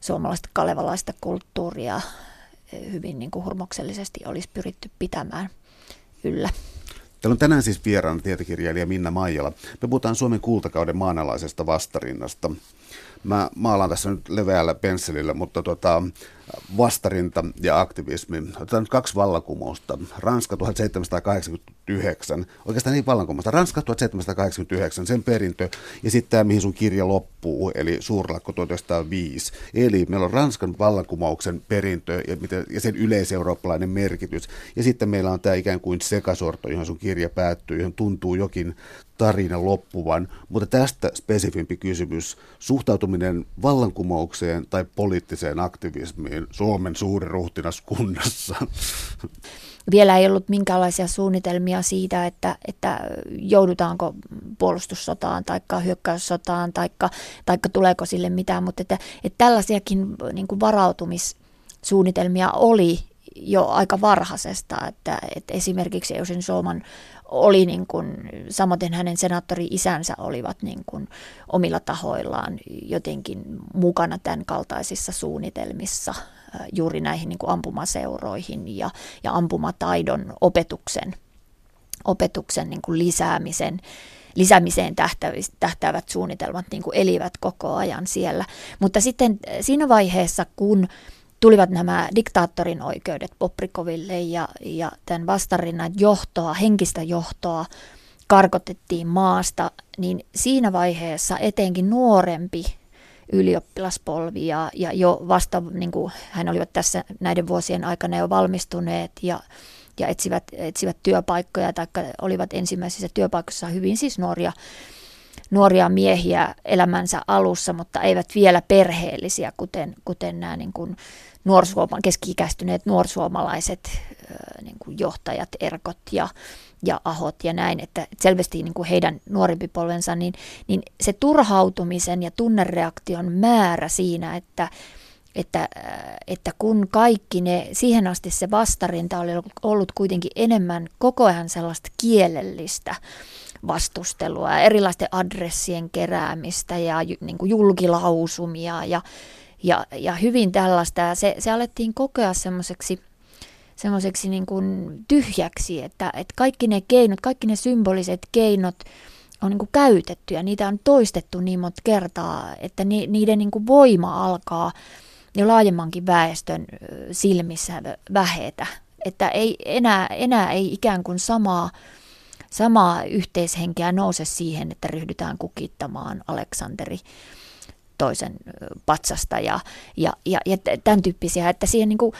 suomalaista kalevalaista kulttuuria eh, hyvin niin kuin hurmoksellisesti olisi pyritty pitämään yllä. Täällä on tänään siis vieraana tietokirjailija Minna Maijala. Me puhutaan Suomen kultakauden maanalaisesta vastarinnasta. Mä maalaan tässä nyt leveällä pensselillä, mutta tuota, vastarinta ja aktivismi. Otetaan nyt kaksi vallankumousta. Ranska 1789, oikeastaan ei vallankumousta, Ranska 1789, sen perintö, ja sitten tämä, mihin sun kirja loppuu, eli Suurlakko 1905. Eli meillä on Ranskan vallankumouksen perintö ja, ja sen yleiseurooppalainen merkitys, ja sitten meillä on tämä ikään kuin sekasorto, johon sun kirja päättyy, johon tuntuu jokin tarina loppuvan, mutta tästä spesifimpi kysymys, suhtautuminen vallankumoukseen tai poliittiseen aktivismiin Suomen suuri ruhtinaskunnassa. Vielä ei ollut minkäänlaisia suunnitelmia siitä, että, että joudutaanko puolustussotaan tai hyökkäyssotaan tai tuleeko sille mitään, mutta että, että tällaisiakin niin kuin varautumissuunnitelmia oli jo aika varhaisesta, että, että esimerkiksi Eusen Suoman oli niin kuin, samoin hänen senaattori-isänsä olivat niin kuin omilla tahoillaan jotenkin mukana tämän kaltaisissa suunnitelmissa juuri näihin niin kuin ampumaseuroihin ja, ja ampumataidon opetuksen, opetuksen niin kuin lisäämisen lisäämiseen tähtäävät suunnitelmat niin kuin elivät koko ajan siellä. Mutta sitten siinä vaiheessa, kun tulivat nämä diktaattorin oikeudet Poprikoville ja, ja tämän vastarinnan johtoa, henkistä johtoa karkotettiin maasta, niin siinä vaiheessa etenkin nuorempi ylioppilaspolvi ja, ja jo vasta, niin kuin hän olivat tässä näiden vuosien aikana jo valmistuneet ja, ja etsivät, etsivät työpaikkoja tai olivat ensimmäisissä työpaikoissa hyvin siis nuoria nuoria miehiä elämänsä alussa, mutta eivät vielä perheellisiä, kuten, kuten nämä niin kuin nuorsuoma, keski-ikäistyneet nuorsuomalaiset niin kuin johtajat, erkot ja, ja ahot ja näin, että selvästi niin kuin heidän nuorempi polvensa, niin, niin se turhautumisen ja tunnereaktion määrä siinä, että, että, että kun kaikki ne, siihen asti se vastarinta oli ollut kuitenkin enemmän koko ajan sellaista kielellistä, vastustelua, erilaisten adressien keräämistä ja niin kuin julkilausumia ja, ja, ja hyvin tällaista. Ja se, se alettiin kokea semmoiseksi semmoiseksi niin kuin tyhjäksi, että, että kaikki ne keinot, kaikki ne symboliset keinot on niin kuin käytetty ja niitä on toistettu niin monta kertaa, että ni, niiden niin kuin voima alkaa jo laajemmankin väestön silmissä vähetä. Että ei, enää, enää ei ikään kuin samaa samaa yhteishenkeä nouse siihen, että ryhdytään kukittamaan Aleksanteri toisen patsasta ja, ja, ja, ja tämän tyyppisiä, että siihen niin kuin,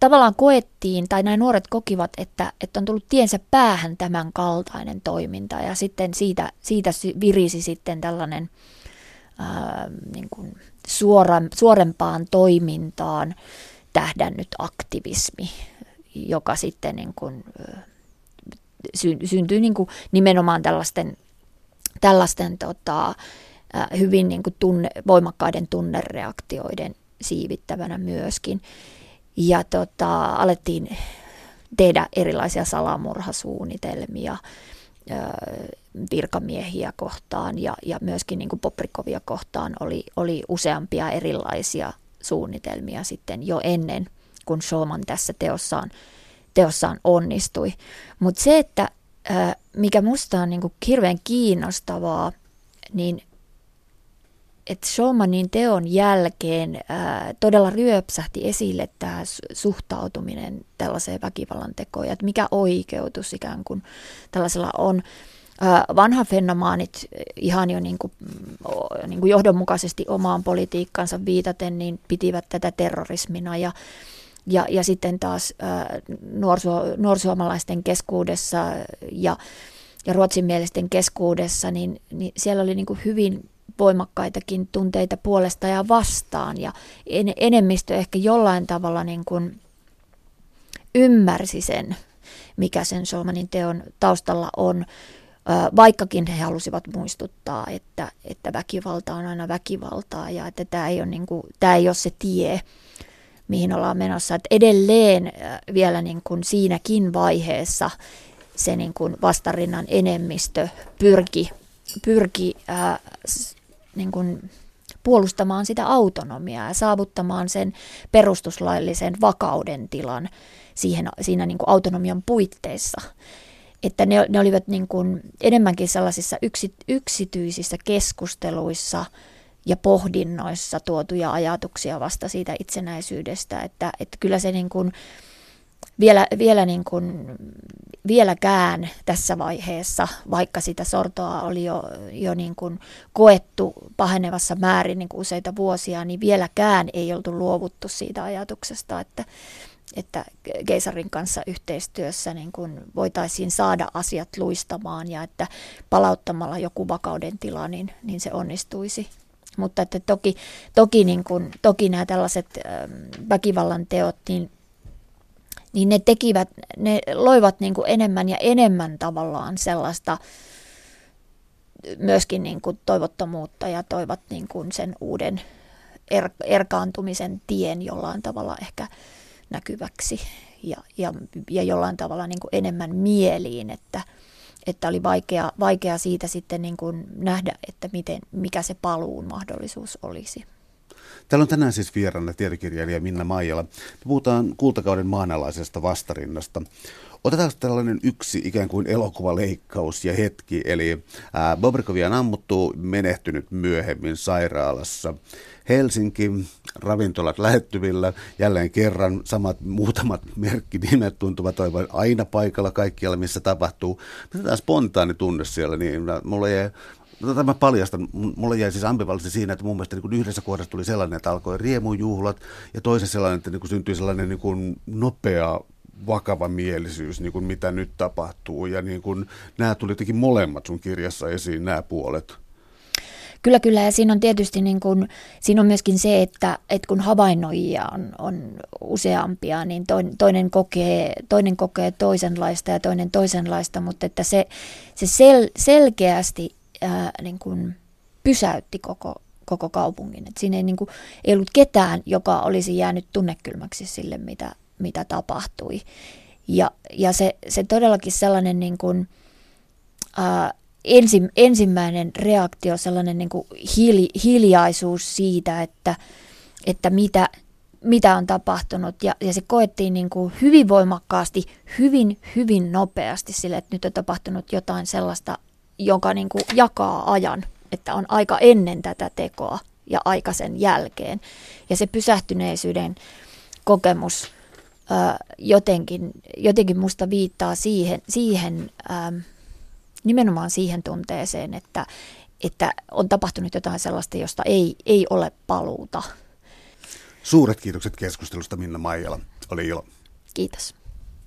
tavallaan koettiin, tai näin nuoret kokivat, että, että on tullut tiensä päähän tämän kaltainen toiminta, ja sitten siitä, siitä virisi sitten tällainen ää, niin kuin suora, suorempaan toimintaan tähdännyt aktivismi, joka sitten niin kuin, sy- syntyy niin kuin nimenomaan tällaisten, tällaisten tota, hyvin niin kuin tunne, voimakkaiden tunnereaktioiden siivittävänä myöskin. Ja tota, alettiin tehdä erilaisia salamurhasuunnitelmia virkamiehiä kohtaan ja, ja myöskin niin kuin Poprikovia kohtaan oli, oli useampia erilaisia suunnitelmia sitten jo ennen, kun Showman tässä teossaan, teossaan onnistui. Mutta se, että mikä musta on niin kuin hirveän kiinnostavaa, niin että Showmanin teon jälkeen ää, todella ryöpsähti esille tämä suhtautuminen tällaiseen väkivallan tekoon, että mikä oikeutus ikään kuin tällaisella on. Ää, vanha fenomaanit ihan jo niin kuin, niin kuin johdonmukaisesti omaan politiikkansa viitaten, niin pitivät tätä terrorismina ja ja, ja sitten taas ää, nuorsuo, nuorsuomalaisten keskuudessa ja, ja ruotsinmielisten keskuudessa, niin, niin siellä oli niin kuin hyvin voimakkaitakin tunteita puolesta ja vastaan. Ja en, enemmistö ehkä jollain tavalla niin kuin ymmärsi sen, mikä sen Solmanin teon taustalla on, vaikkakin he halusivat muistuttaa, että, että väkivalta on aina väkivaltaa ja että tämä ei ole, niin kuin, tämä ei ole se tie, mihin ollaan menossa. Että edelleen vielä niin kuin siinäkin vaiheessa se niin kuin vastarinnan enemmistö pyrki, pyrki niin kuin puolustamaan sitä autonomiaa ja saavuttamaan sen perustuslaillisen vakauden tilan siihen, siinä niin kuin autonomian puitteissa. Että ne, ne olivat niin kuin enemmänkin sellaisissa yksi, yksityisissä keskusteluissa ja pohdinnoissa tuotuja ajatuksia vasta siitä itsenäisyydestä, että, että kyllä se niin kuin, vielä, vielä niin kuin, vieläkään tässä vaiheessa, vaikka sitä sortoa oli jo, jo niin kuin koettu pahenevassa määrin niin kuin useita vuosia, niin vieläkään ei oltu luovuttu siitä ajatuksesta, että, että keisarin kanssa yhteistyössä niin kuin voitaisiin saada asiat luistamaan ja että palauttamalla joku vakauden tila, niin, niin se onnistuisi. Mutta että toki, toki, niin kuin, toki nämä tällaiset väkivallan teot, niin niin ne tekivät, ne loivat niin kuin enemmän ja enemmän tavallaan sellaista myöskin niin kuin toivottomuutta ja toivat niin kuin sen uuden er, erkaantumisen tien jollain tavalla ehkä näkyväksi ja, ja, ja jollain tavalla niin kuin enemmän mieliin, että, että oli vaikea, vaikea siitä sitten niin kuin nähdä, että miten, mikä se paluun mahdollisuus olisi. Täällä on tänään siis vieraana tietokirjailija Minna Maijala. Me puhutaan kultakauden maanalaisesta vastarinnasta. Otetaan tällainen yksi ikään kuin elokuvaleikkaus ja hetki, eli Bobrikovia on ammuttu, menehtynyt myöhemmin sairaalassa. Helsinki, ravintolat lähettyvillä, jälleen kerran samat muutamat merkkinimet tuntuvat olevan aina paikalla kaikkialla, missä tapahtuu. Mitä tämä spontaani tunne siellä, niin mulla jäi No, tämä paljastan. Mulle jäi siis ambivalenssi siinä, että mun mielestä niin yhdessä kohdassa tuli sellainen, että alkoi riemujuhlat, ja toisessa sellainen, että niin syntyi sellainen niin nopea vakava mielisyys, niin kuin mitä nyt tapahtuu. Ja niin kuin, nämä tuli jotenkin molemmat sun kirjassa esiin, nämä puolet. Kyllä, kyllä. Ja siinä on tietysti niin kuin, siinä on myöskin se, että, että kun havainnoijia on, on useampia, niin toinen, toinen, kokee, toinen kokee toisenlaista ja toinen toisenlaista, mutta että se, se sel, selkeästi ää, niin kuin pysäytti koko, koko kaupungin. Et siinä ei, niin kuin, ei ollut ketään, joka olisi jäänyt tunnekylmäksi sille, mitä, mitä tapahtui. Ja, ja se, se todellakin sellainen niin kuin, ää, ensi, ensimmäinen reaktio, sellainen niin kuin hiili, hiljaisuus siitä, että, että mitä, mitä on tapahtunut. Ja, ja se koettiin niin kuin hyvin voimakkaasti, hyvin, hyvin nopeasti sille, että nyt on tapahtunut jotain sellaista joka niin kuin jakaa ajan, että on aika ennen tätä tekoa ja aika sen jälkeen. Ja se pysähtyneisyyden kokemus ää, jotenkin, jotenkin musta viittaa siihen, siihen ää, nimenomaan siihen tunteeseen, että, että on tapahtunut jotain sellaista, josta ei, ei ole paluuta. Suuret kiitokset keskustelusta Minna Maijala. Oli ilo. Kiitos.